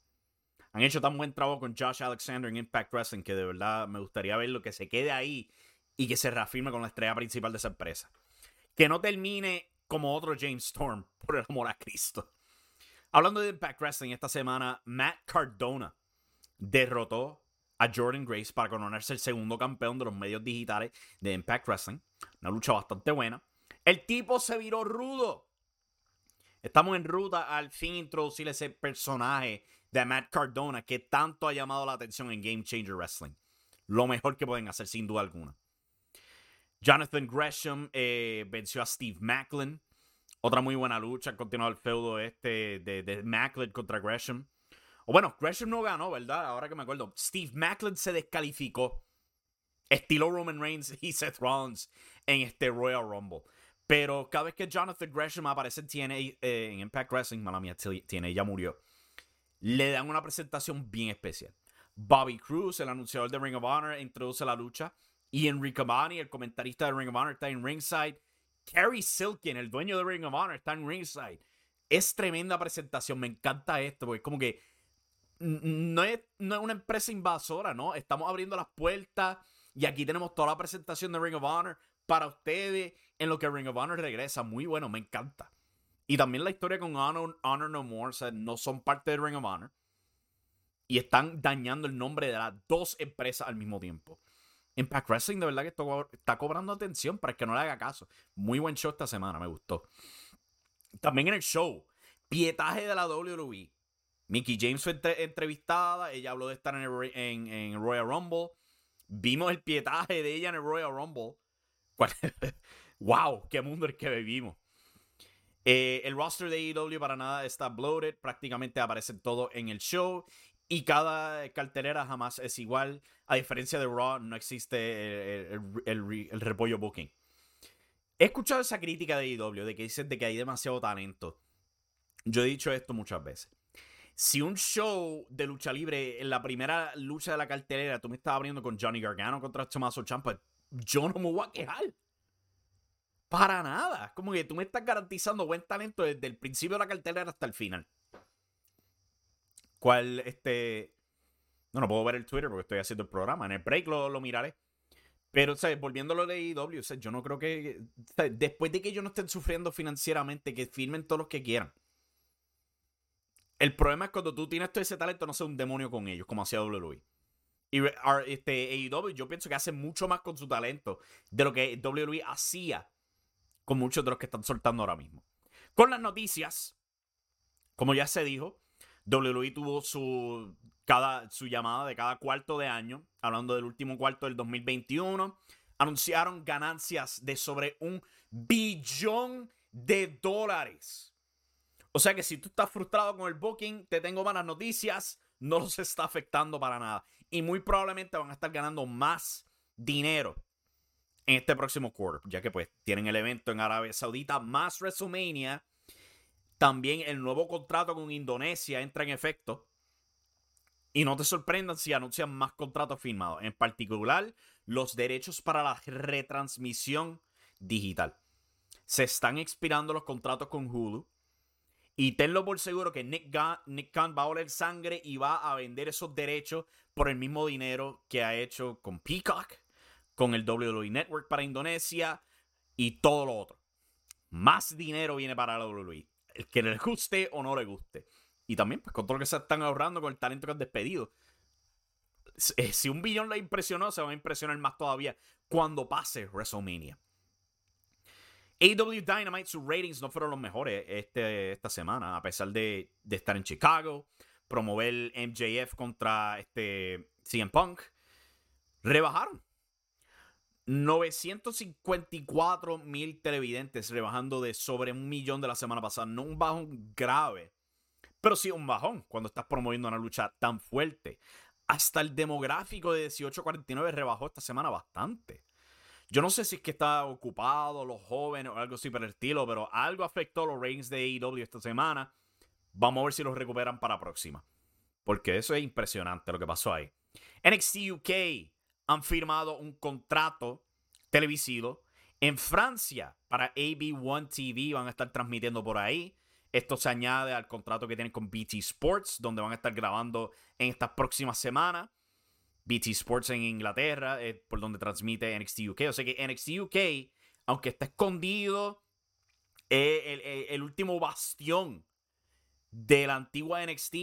Han hecho tan buen trabajo con Josh Alexander en Impact Wrestling que de verdad me gustaría verlo que se quede ahí y que se reafirme con la estrella principal de esa empresa. Que no termine como otro James Storm, por el amor a Cristo. Hablando de Impact Wrestling, esta semana Matt Cardona derrotó a Jordan Grace para coronarse el segundo campeón de los medios digitales de Impact Wrestling. Una lucha bastante buena. El tipo se viró rudo. Estamos en ruta al fin introducir ese personaje de Matt Cardona que tanto ha llamado la atención en Game Changer Wrestling. Lo mejor que pueden hacer, sin duda alguna. Jonathan Gresham eh, venció a Steve Macklin. Otra muy buena lucha. Continuó el feudo este de, de Macklin contra Gresham. O bueno, Gresham no ganó, ¿verdad? Ahora que me acuerdo. Steve Macklin se descalificó. Estilo Roman Reigns y Seth Rollins en este Royal Rumble. Pero cada vez que Jonathan Gresham aparece en eh, en Impact Wrestling, mala mía, TNA ya murió, le dan una presentación bien especial. Bobby Cruz, el anunciador de Ring of Honor, introduce la lucha. Y Enrico Bani, el comentarista de Ring of Honor, está en ringside. Kerry Silkin, el dueño de Ring of Honor, está en ringside. Es tremenda presentación. Me encanta esto, porque es como que no es, no es una empresa invasora, ¿no? Estamos abriendo las puertas y aquí tenemos toda la presentación de Ring of Honor para ustedes en lo que Ring of Honor regresa. Muy bueno, me encanta. Y también la historia con Honor, Honor No More, o sea, no son parte de Ring of Honor. Y están dañando el nombre de las dos empresas al mismo tiempo. Impact Wrestling de verdad que está cobrando atención para que no le haga caso. Muy buen show esta semana, me gustó. También en el show, pietaje de la WWE. Mickey James fue entrevistada, ella habló de estar en, el, Royal Rumble. Vimos el pietaje de ella en el Royal Rumble. ¡Wow! ¡Qué mundo el que vivimos! Eh, el roster de AEW para nada está bloated, prácticamente aparece todo en el show y cada cartelera jamás es igual. A diferencia de Raw, no existe el, repollo booking. He escuchado esa crítica de AEW de que dicen de que hay demasiado talento. Yo he dicho esto muchas veces. Si un show de lucha libre, en la primera lucha de la cartelera, tú me estás abriendo con Johnny Gargano contra Tommaso Ciampa, yo no me voy a quejar. Para nada. Como que tú me estás garantizando buen talento desde el principio de la cartelera hasta el final. ¿Cuál, este... No, no puedo ver el Twitter porque estoy haciendo el programa. En el break lo, miraré. Pero, ¿sabes? Volviendo a lo de AEW, yo no creo que... Después de que ellos no estén sufriendo financieramente, que firmen todos los que quieran. El problema es cuando tú tienes todo ese talento, no sé, un demonio con ellos, como hacía WWE. Y este, AEW, yo pienso que hace mucho más con su talento de lo que WWE hacía con muchos de los que están soltando ahora mismo. Con las noticias, como ya se dijo, WWE tuvo su, cada, su llamada de cada cuarto de año, hablando del último cuarto del 2021. Anunciaron ganancias de sobre un billón de dólares. O sea que si tú estás frustrado con el booking, te tengo malas noticias, no los está afectando para nada. Y muy probablemente van a estar ganando más dinero en este próximo quarter, ya que pues tienen el evento en Arabia Saudita más WrestleMania. También el nuevo contrato con Indonesia entra en efecto. Y no te sorprendan si anuncian más contratos firmados, en particular los derechos para la retransmisión digital. Se están expirando los contratos con Hulu. Y tenlo por seguro que Nick, Khan va a oler sangre y va a vender esos derechos por el mismo dinero que ha hecho con Peacock con el WWE Network para Indonesia y todo lo otro. Más dinero viene para la WWE. El que le guste o no le guste. Y también, pues, con todo lo que se están ahorrando con el talento que han despedido. Eh, si un billón le impresionó, se va a impresionar más todavía cuando pase WrestleMania. AW Dynamite, sus ratings no fueron los mejores este, esta semana, a pesar de, de estar en Chicago, promover MJF contra este CM Punk. Rebajaron. 954 mil televidentes, rebajando de sobre un millón de la semana pasada. No un bajón grave, pero sí un bajón cuando estás promoviendo una lucha tan fuerte. Hasta el demográfico de 1849 rebajó esta semana bastante. Yo no sé si es que está ocupado, los jóvenes o algo así por el estilo, pero algo afectó los ratings de AEW esta semana. Vamos a ver si los recuperan para la próxima. Porque eso es impresionante lo que pasó ahí. NXT UK han firmado un contrato televisivo en Francia para AB1 TV. Van a estar transmitiendo por ahí. Esto se añade al contrato que tienen con BT Sports, donde van a estar grabando en estas próximas semanas. BT Sports en Inglaterra, por donde transmite NXT UK. O sea que NXT UK, aunque está escondido, es el, último bastión de la antigua NXT,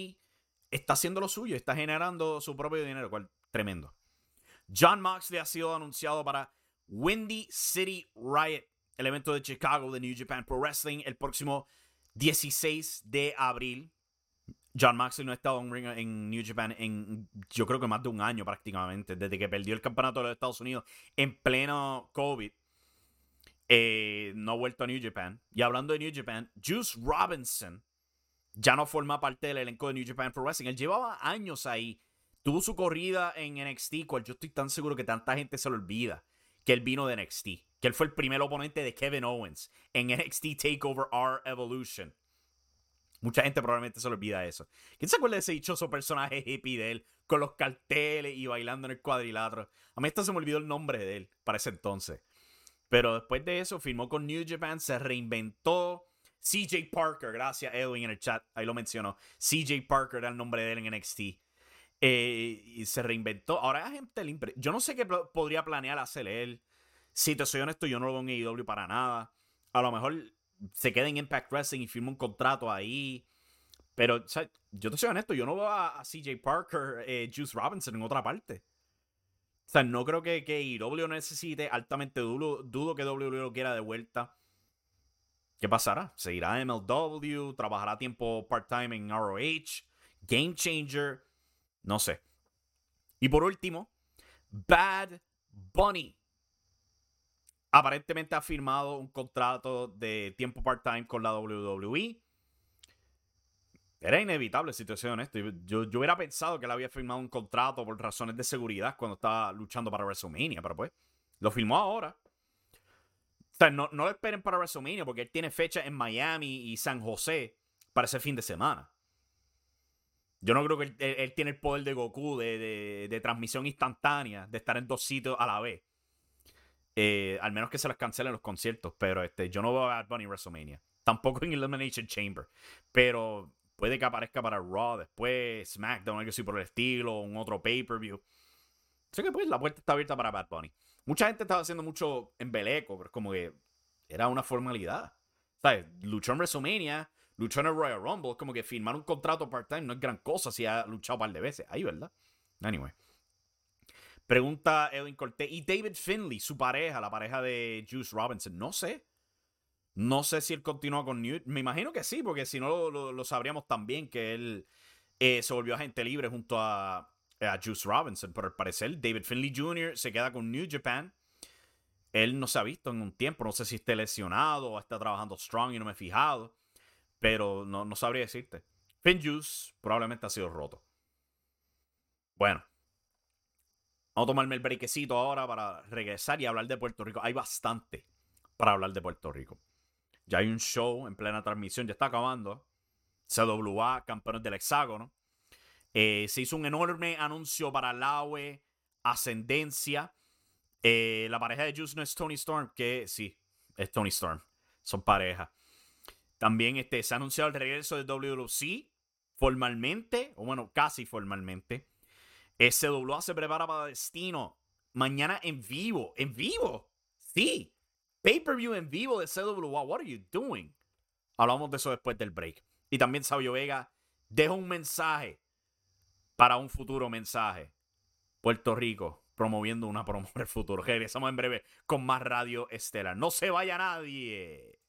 está haciendo lo suyo, está generando su propio dinero, cual tremendo. John Moxley ha sido anunciado para Windy City Riot, el evento de Chicago de New Japan Pro Wrestling, el próximo 16 de abril. John Moxley no ha estado en, New Japan en yo creo que más de un año prácticamente, desde que perdió el campeonato de los Estados Unidos en pleno COVID. eh, no ha vuelto a New Japan. Y hablando de New Japan, Juice Robinson ya no forma parte del elenco de New Japan Pro Wrestling. Él llevaba años ahí. Tuvo su corrida en NXT, cual yo estoy tan seguro que tanta gente se lo olvida que él vino de NXT. Que él fue el primer oponente de Kevin Owens en NXT Takeover R Evolution. Mucha gente probablemente se le olvida eso. ¿Quién se acuerda de ese dichoso personaje hippie de él con los carteles y bailando en el cuadrilátero? A mí esto se me olvidó el nombre de él para ese entonces. Pero después de eso firmó con New Japan, se reinventó. CJ Parker, gracias Edwin en el chat, ahí lo mencionó. CJ Parker era el nombre de él en NXT. Eh, y se reinventó. Ahora hay gente limpia. Yo no sé qué podría planear hacer él. Si te soy honesto, yo no lo veo en AEW para nada. A lo mejor se queda en Impact Wrestling y firma un contrato ahí. Pero yo te soy honesto, yo no veo a, CJ Parker, eh, Juice Robinson en otra parte. O sea, no creo que, que AEW necesite. Altamente dudo, dudo que WWE lo quiera de vuelta. ¿Qué pasará? ¿Seguirá MLW? ¿Trabajará tiempo part-time en ROH? ¿Game Changer? No sé. Y por último, Bad Bunny. Aparentemente ha firmado un contrato de tiempo part-time con la WWE. Era inevitable, si te soy honesto. Yo, yo hubiera pensado que él había firmado un contrato por razones de seguridad cuando estaba luchando para WrestleMania, pero pues lo firmó ahora. O sea, no, no lo esperen para WrestleMania porque él tiene fecha en Miami y San José para ese fin de semana. Yo no creo que él, tiene el poder de Goku de, transmisión instantánea, de estar en dos sitios a la vez. Eh, al menos que se les cancelen los conciertos. Pero este, yo no veo a Bad Bunny en WrestleMania. Tampoco en Elimination Chamber. Pero puede que aparezca para Raw después, SmackDown, algo así por el estilo, un otro pay-per-view. Así que pues la puerta está abierta para Bad Bunny. Mucha gente estaba haciendo mucho embeleco, pero como que era una formalidad. ¿Sabes? Luchó en WrestleMania, luchó en el Royal Rumble. Como que firmar un contrato part-time no es gran cosa si ha luchado un par de veces. Ahí, ¿verdad? Anyway. Pregunta Edwin Cortés. ¿Y David Finley, su pareja, la pareja de Juice Robinson? No sé. No sé si él continúa con Newt. Me imagino que sí, porque si no lo, sabríamos también que él eh, se volvió agente libre junto a, a Juice Robinson. Pero al parecer, David Finley Jr. se queda con New Japan. Él no se ha visto en un tiempo. No sé si está lesionado o está trabajando strong y no me he fijado. Pero no, no sabría decirte. Juice probablemente ha sido roto. Bueno. Vamos a tomarme el brequecito ahora para regresar y hablar de Puerto Rico. Hay bastante para hablar de Puerto Rico. Ya hay un show en plena transmisión, ya está acabando. CWA, campeones del hexágono. Eh, se hizo un enorme anuncio para Laue, Ascendencia. Eh, la pareja de Juice no es Tony Storm, que sí, es Tony Storm. Son pareja. También este, se ha anunciado el regreso de WWC formalmente, o bueno, casi formalmente. SWA se prepara para Destino. Mañana en vivo. ¿En vivo? Sí. Pay-per-view en vivo de CWA. What are you doing? Hablamos de eso después del break. Y también Sabio Vega deja un mensaje para un futuro mensaje. Puerto Rico promoviendo una promo del futuro. Regresamos en breve con más Radio Estela. No se vaya nadie.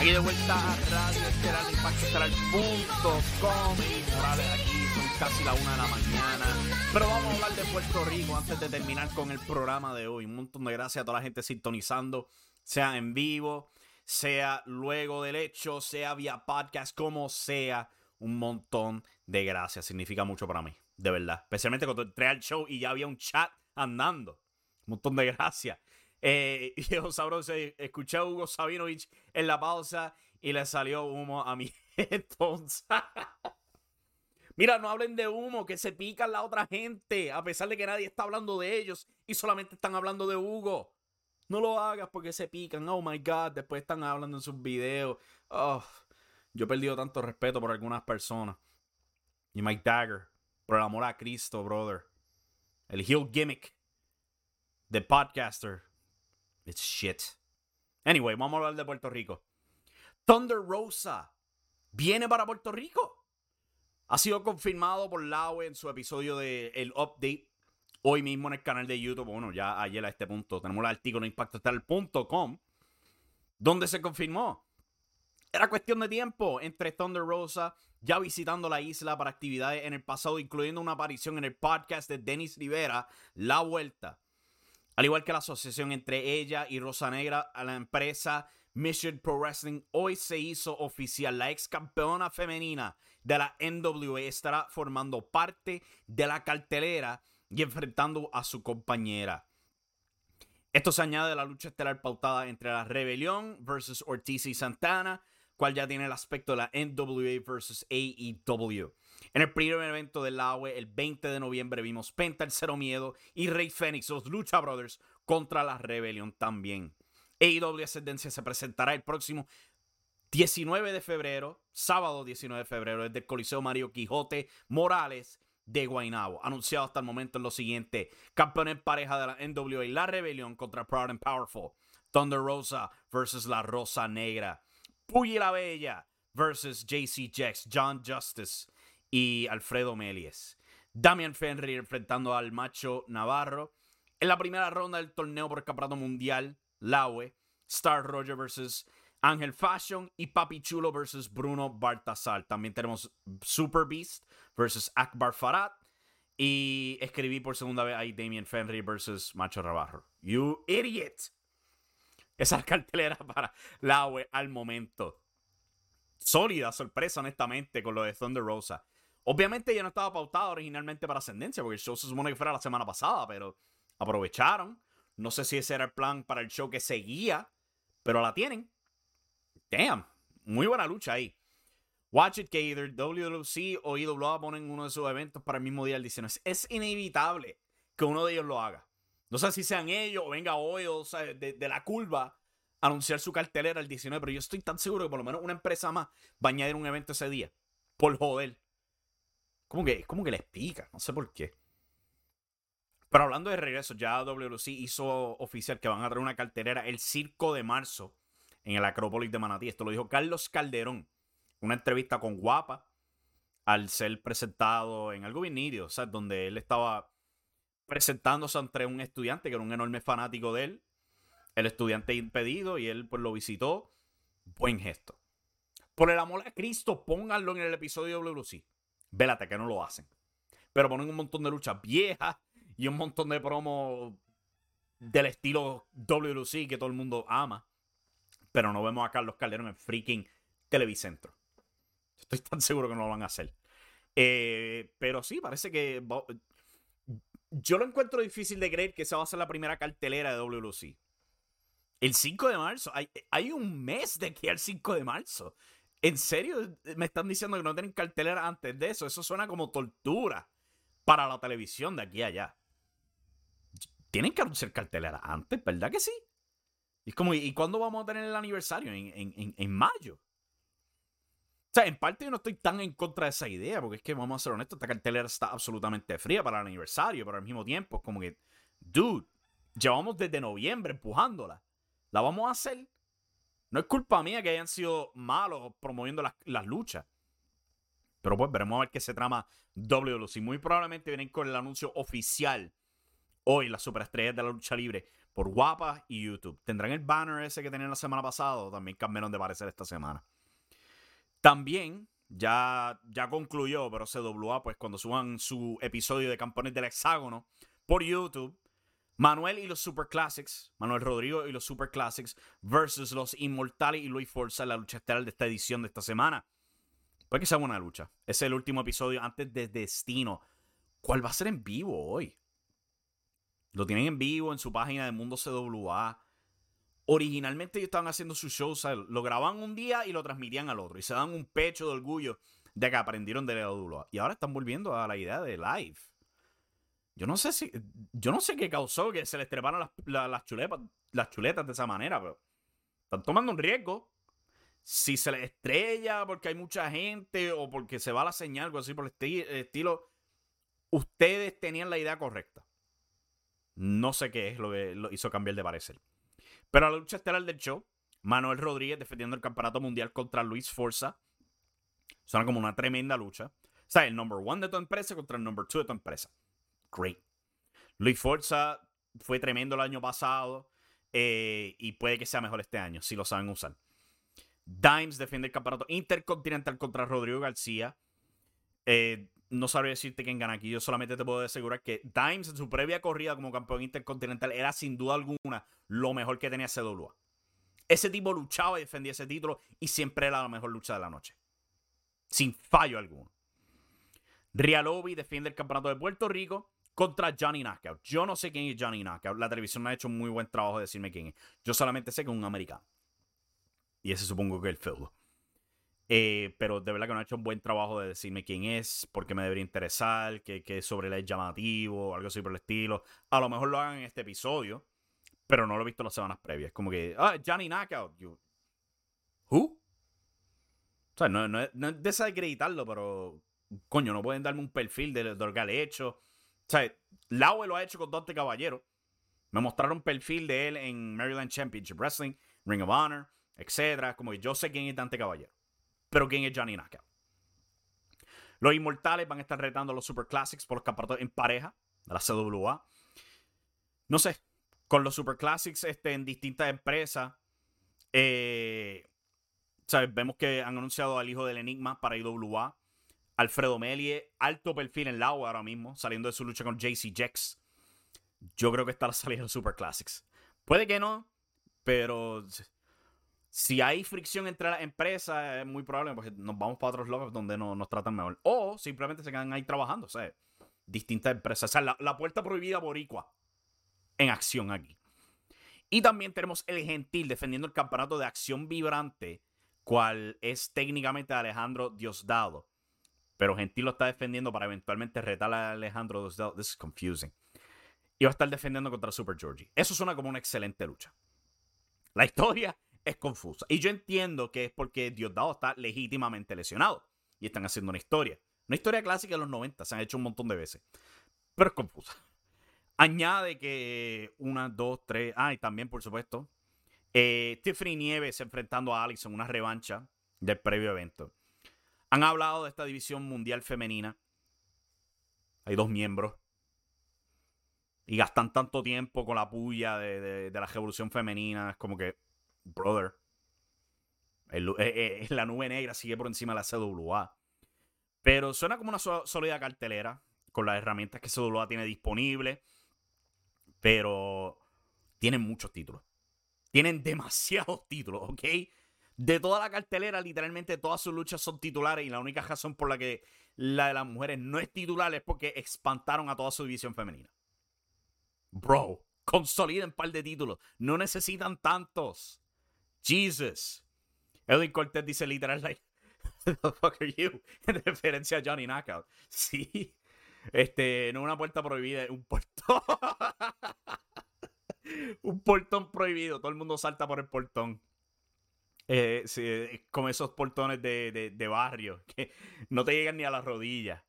Aquí de vuelta a Radio Estelar Impactoestelar.com y Morales aquí son casi la una de la mañana. Pero vamos a hablar de Puerto Rico antes de terminar con el programa de hoy. Un montón de gracias a toda la gente sintonizando, sea en vivo, sea luego del hecho, sea vía podcast, como sea. Un montón de gracias. Significa mucho para mí, de verdad. Especialmente cuando entré al show y ya había un chat andando. Un montón de gracias. Eh, yo sabroso, escuché a Hugo Sabinovich en la pausa y le salió humo a mi entonces. Mira, no hablen de humo, que se pican la otra gente, a pesar de que nadie está hablando de ellos y solamente están hablando de Hugo. No lo hagas porque se pican. Oh my God, después están hablando en sus videos. Oh, yo he perdido tanto respeto por algunas personas. Y Mike Dagger, por el amor a Cristo, brother. El heel gimmick de podcaster It's shit. Anyway, vamos a hablar de Puerto Rico. Thunder Rosa viene para Puerto Rico. Ha sido confirmado por Laue en su episodio de El Update hoy mismo en el canal de YouTube. Bueno, ya ayer a este punto tenemos el artículo en impactoestel.com donde se confirmó. Era cuestión de tiempo entre Thunder Rosa ya visitando la isla para actividades en el pasado, incluyendo una aparición en el podcast de Denis Rivera, La Vuelta. Al igual que la asociación entre ella y Rosa Negra a la empresa Mission Pro Wrestling, hoy se hizo oficial. La ex campeona femenina de la NWA estará formando parte de la cartelera y enfrentando a su compañera. Esto se añade a la lucha estelar pautada entre la Rebelión versus Ortiz y Santana, cual ya tiene el aspecto de la NWA versus AEW. En el primer evento del AWE, el 20 de noviembre, vimos Penta, el Cero Miedo y Rey Fénix, los Lucha Brothers, contra la Rebelión también. AEW Ascendencia se presentará el próximo 19 de febrero, sábado 19 de febrero, desde el Coliseo Mario Quijote Morales de Guaynabo. Anunciado hasta el momento en lo siguiente: campeón en pareja de la NWA, La Rebelión contra Proud and Powerful. Thunder Rosa versus La Rosa Negra. Puyi la Bella versus JC Jax, John Justice y Alfredo Melies. Damian Fenrir enfrentando al Macho Navarro. En la primera ronda del torneo por el Campeonato Mundial, Laue, Star Roger versus Ángel Fashion y Papi Chulo versus Bruno Baltasar. También tenemos Super Beast versus Akbar Farad. Y escribí por segunda vez ahí Damien Fenrir versus Macho Navarro. You idiot. Esa cartelera para Laue al momento. Sólida sorpresa, honestamente, con lo de Thunder Rosa. Obviamente ya no estaba pautado originalmente para Ascendencia, porque el show se supone que fuera la semana pasada, pero aprovecharon. No sé si ese era el plan para el show que seguía, pero la tienen. Damn, muy buena lucha ahí. Watch it que either WWC o IWA ponen uno de sus eventos para el mismo día del 19. Es inevitable que uno de ellos lo haga. No sé si sean ellos o venga hoy o de, de, la curva anunciar su cartelera el 19, pero yo estoy tan seguro que por lo menos una empresa más va a añadir un evento ese día. Por joder. Como que, como que les pica, no sé por qué. Pero hablando de regreso, ya WC hizo oficial que van a traer una cartelera el 5 de marzo en el Acrópolis de Manatí. Esto lo dijo Carlos Calderón. Una entrevista con Guapa al ser presentado en algo bien nítido, o sea, donde él estaba presentándose ante un estudiante que era un enorme fanático de él. El estudiante impedido y él pues lo visitó. Buen gesto. Por el amor a Cristo, pónganlo en el episodio de WC. Vélate que no lo hacen. Pero ponen un montón de luchas viejas y un montón de promos del estilo WC que todo el mundo ama. Pero no vemos a Carlos Calderón en freaking Televicentro. Estoy tan seguro que no lo van a hacer. Eh, pero sí, parece que. Yo lo encuentro difícil de creer que esa va a ser la primera cartelera de WC. El 5 de marzo. Hay, hay un mes de aquí al 5 de marzo. ¿En serio me están diciendo que no tienen cartelera antes de eso? Eso suena como tortura para la televisión de aquí a allá. Tienen que anunciar cartelera antes, ¿verdad que sí? Y es como, ¿y cuándo vamos a tener el aniversario? En, mayo. O sea, en parte yo no estoy tan en contra de esa idea, porque es que vamos a ser honestos, esta cartelera está absolutamente fría para el aniversario, pero al mismo tiempo es como que, dude, llevamos desde noviembre empujándola. ¿La vamos a hacer? No es culpa mía que hayan sido malos promoviendo las, luchas. Pero pues veremos a ver qué se trama WLC. Muy probablemente vienen con el anuncio oficial hoy, las superestrellas de la lucha libre, por Guapa y YouTube. Tendrán el banner ese que tenían la semana pasada, también cambiaron de parecer esta semana. También, ya, ya concluyó, pero CWA, pues cuando suban su episodio de Campones del Hexágono por YouTube, Manuel y los Super Classics, Manuel Rodrigo y los Super Classics versus los Inmortales y Luis Forza en la lucha estelar de esta edición de esta semana. Puede que sea buena lucha. es el último episodio antes de Destino. ¿Cuál va a ser en vivo hoy? Lo tienen en vivo en su página de Mundo CWA. Originalmente ellos estaban haciendo sus shows, lo grababan un día y lo transmitían al otro. Y se dan un pecho de orgullo de que aprendieron de la WA. Y ahora están volviendo a la idea de live. Yo no sé si. Yo no sé qué causó que se les treparan las, chuletas, de esa manera, pero. Están tomando un riesgo. Si se les estrella porque hay mucha gente o porque se va la señal, algo así por el estilo. Ustedes tenían la idea correcta. No sé qué es lo que lo hizo cambiar de parecer. Pero a la lucha estelar del show, Manuel Rodríguez defendiendo el campeonato mundial contra Luis Forza. Suena como una tremenda lucha. O sea, el number one de tu empresa contra el number two de tu empresa great. Luis Forza fue tremendo el año pasado eh, y puede que sea mejor este año si lo saben usar. Dimes defiende el campeonato intercontinental contra Rodrigo García. Eh, no sabría decirte quién gana aquí. Yo solamente te puedo asegurar que Dimes en su previa corrida como campeón intercontinental era sin duda alguna lo mejor que tenía CWA. Ese tipo luchaba y defendía ese título y siempre era la mejor lucha de la noche. Sin fallo alguno. Rialobi defiende el campeonato de Puerto Rico contra Johnny Knockout. Yo no sé quién es Johnny Knockout. La televisión ha hecho un muy buen trabajo de decirme quién es. Yo solamente sé que es un americano. Y ese supongo que es el feudo. Eh, pero de verdad que no ha hecho un buen trabajo de decirme quién es, por qué me debería interesar, qué, qué sobre él es llamativo, algo así por el estilo. A lo mejor lo hagan en este episodio, pero no lo he visto las semanas previas. Como que, ah, Johnny Knockout. ¿Who? O sea, no, no, no es desacreditarlo, pero coño, no pueden darme un perfil de, lo que hecho. Sea, Laue lo ha hecho con Dante Caballero. Me mostraron perfil de él en Maryland Championship Wrestling, Ring of Honor, etc. Como que yo sé quién es Dante Caballero. Pero quién es Johnny Knockout. Los Inmortales van a estar retando a los Super Classics por los campeonatos en pareja de la CWA. No sé, con los Super Classics este, en distintas empresas. Eh, vemos que han anunciado al hijo del Enigma para IWA. Alfredo Melie, alto perfil en la ahora mismo, saliendo de su lucha con JC Jex. Yo creo que está la salida de Super Classics. Puede que no, pero si hay fricción entre las empresas, es muy probable porque nos vamos para otros locos donde no, nos tratan mejor. O simplemente se quedan ahí trabajando, o sea, distintas empresas. O sea, la, la puerta prohibida boricua en acción aquí. Y también tenemos el Gentil defendiendo el campeonato de acción vibrante, cual es técnicamente Alejandro Diosdado. Pero Gentil lo está defendiendo para eventualmente retar a Alejandro Diosdado. This is confusing. Y va a estar defendiendo contra Super Georgie. Eso suena como una excelente lucha. La historia es confusa. Y yo entiendo que es porque Diosdado está legítimamente lesionado. Y están haciendo una historia. Una historia clásica de los 90. Se han hecho un montón de veces. Pero es confusa. Añade que una, dos, tres. Ah, y también, por supuesto, eh, Tiffany Nieves enfrentando a Alex en una revancha del previo evento. Han hablado de esta división mundial femenina. Hay dos miembros. Y gastan tanto tiempo con la puya de, la revolución femenina. Es como que, brother. Eh, eh, la nube negra sigue por encima de la CWA. Pero suena como una sólida cartelera. Con las herramientas que CWA tiene disponible. Pero tienen muchos títulos. Tienen demasiados títulos, ¿ok? De toda la cartelera, literalmente todas sus luchas son titulares y la única razón por la que la de las mujeres no es titular es porque expantaron a toda su división femenina. Bro, consoliden un par de títulos. No necesitan tantos. Jesus. Edwin Cortez dice literal, like, the fuck are you? En referencia a Johnny Knockout. Sí. Este, no una puerta prohibida, un portón. un portón prohibido. Todo el mundo salta por el portón. Eh, sí, como esos portones de, barrio que no te llegan ni a las rodillas.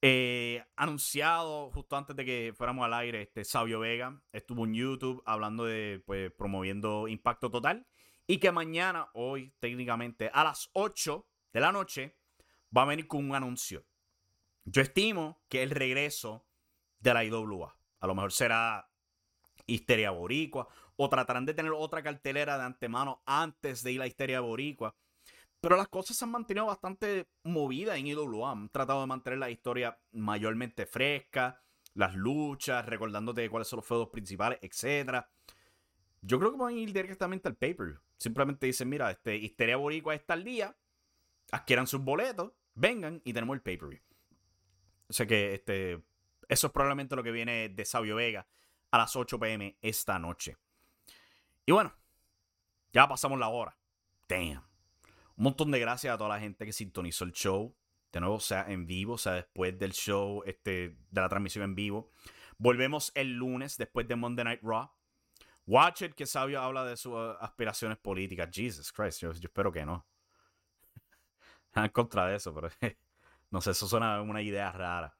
Eh, anunciado justo antes de que fuéramos al aire, este Sabio Vega estuvo en YouTube hablando de, pues, promoviendo Impacto Total. Y que mañana, hoy técnicamente, a las 8 de la noche, va a venir con un anuncio. Yo estimo que el regreso de la IWA. A lo mejor será Histeria Boricua o tratarán de tener otra cartelera de antemano antes de ir a Histeria Boricua. Pero las cosas se han mantenido bastante movidas en IWA. Han tratado de mantener la historia mayormente fresca, las luchas, recordándote cuáles son los feudos principales, etc. Yo creo que van a ir directamente al pay-per-view. Simplemente dicen, mira, este, Histeria Boricua está al día, adquieran sus boletos, vengan y tenemos el pay-per-view. O sea que este, eso es probablemente lo que viene de Sabio Vega a las 8 pm esta noche. Y bueno, ya pasamos la hora. Damn. Un montón de gracias a toda la gente que sintonizó el show. De nuevo, sea en vivo, sea después del show, este, de la transmisión en vivo. Volvemos el lunes después de Monday Night Raw. Watch it, que Sabio habla de sus aspiraciones políticas. Jesus Christ, yo, espero que no. en contra de eso, pero No sé, eso suena una idea rara.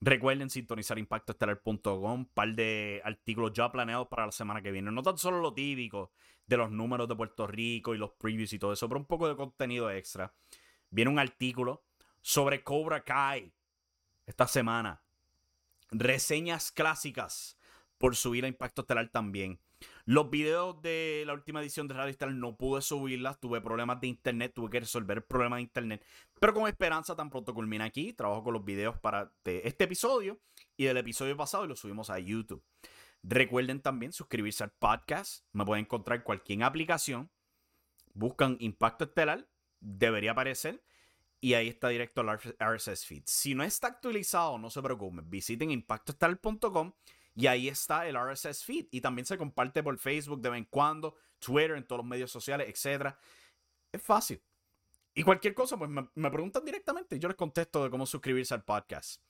Recuerden sintonizar impactoestelar.com, par de artículos ya planeados para la semana que viene. No tan solo lo típico de los números de Puerto Rico y los previews y todo eso, pero un poco de contenido extra. Viene un artículo sobre Cobra Kai esta semana. Reseñas clásicas por subir a Impacto Estelar también. Los videos de la última edición de Radio Star no pude subirlas, tuve problemas de internet, tuve que resolver el problema de internet. Pero con esperanza tan pronto culmina aquí, trabajo con los videos para este episodio y del episodio pasado y lo subimos a YouTube. Recuerden también suscribirse al podcast, me pueden encontrar en cualquier aplicación. Buscan Impacto Estelar, debería aparecer. Y ahí está directo al RSS feed. Si no está actualizado, no se preocupen. Visiten impactoestelar.com y ahí está el RSS feed. Y también se comparte por Facebook de vez en cuando, Twitter, en todos los medios sociales, etc. Es fácil. Y cualquier cosa, pues me, preguntan directamente. Yo les contesto de cómo suscribirse al podcast.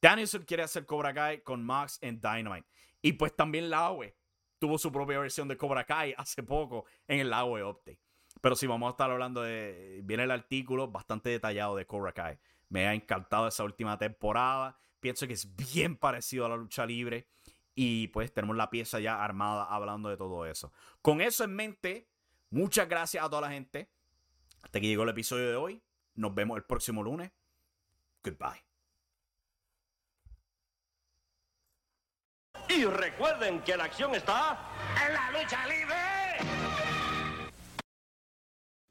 Danielson quiere hacer Cobra Kai con Max en Dynamite. Y pues también Laue tuvo su propia versión de Cobra Kai hace poco en el Laue Update. Pero sí, vamos a estar hablando de. Viene el artículo bastante detallado de Cobra Kai. Me ha encantado esa última temporada. Pienso que es bien parecido a la lucha libre. Y pues tenemos la pieza ya armada hablando de todo eso. Con eso en mente, muchas gracias a toda la gente. Hasta que llegó el episodio de hoy. Nos vemos el próximo lunes. Goodbye. Y recuerden que la acción está en la lucha libre.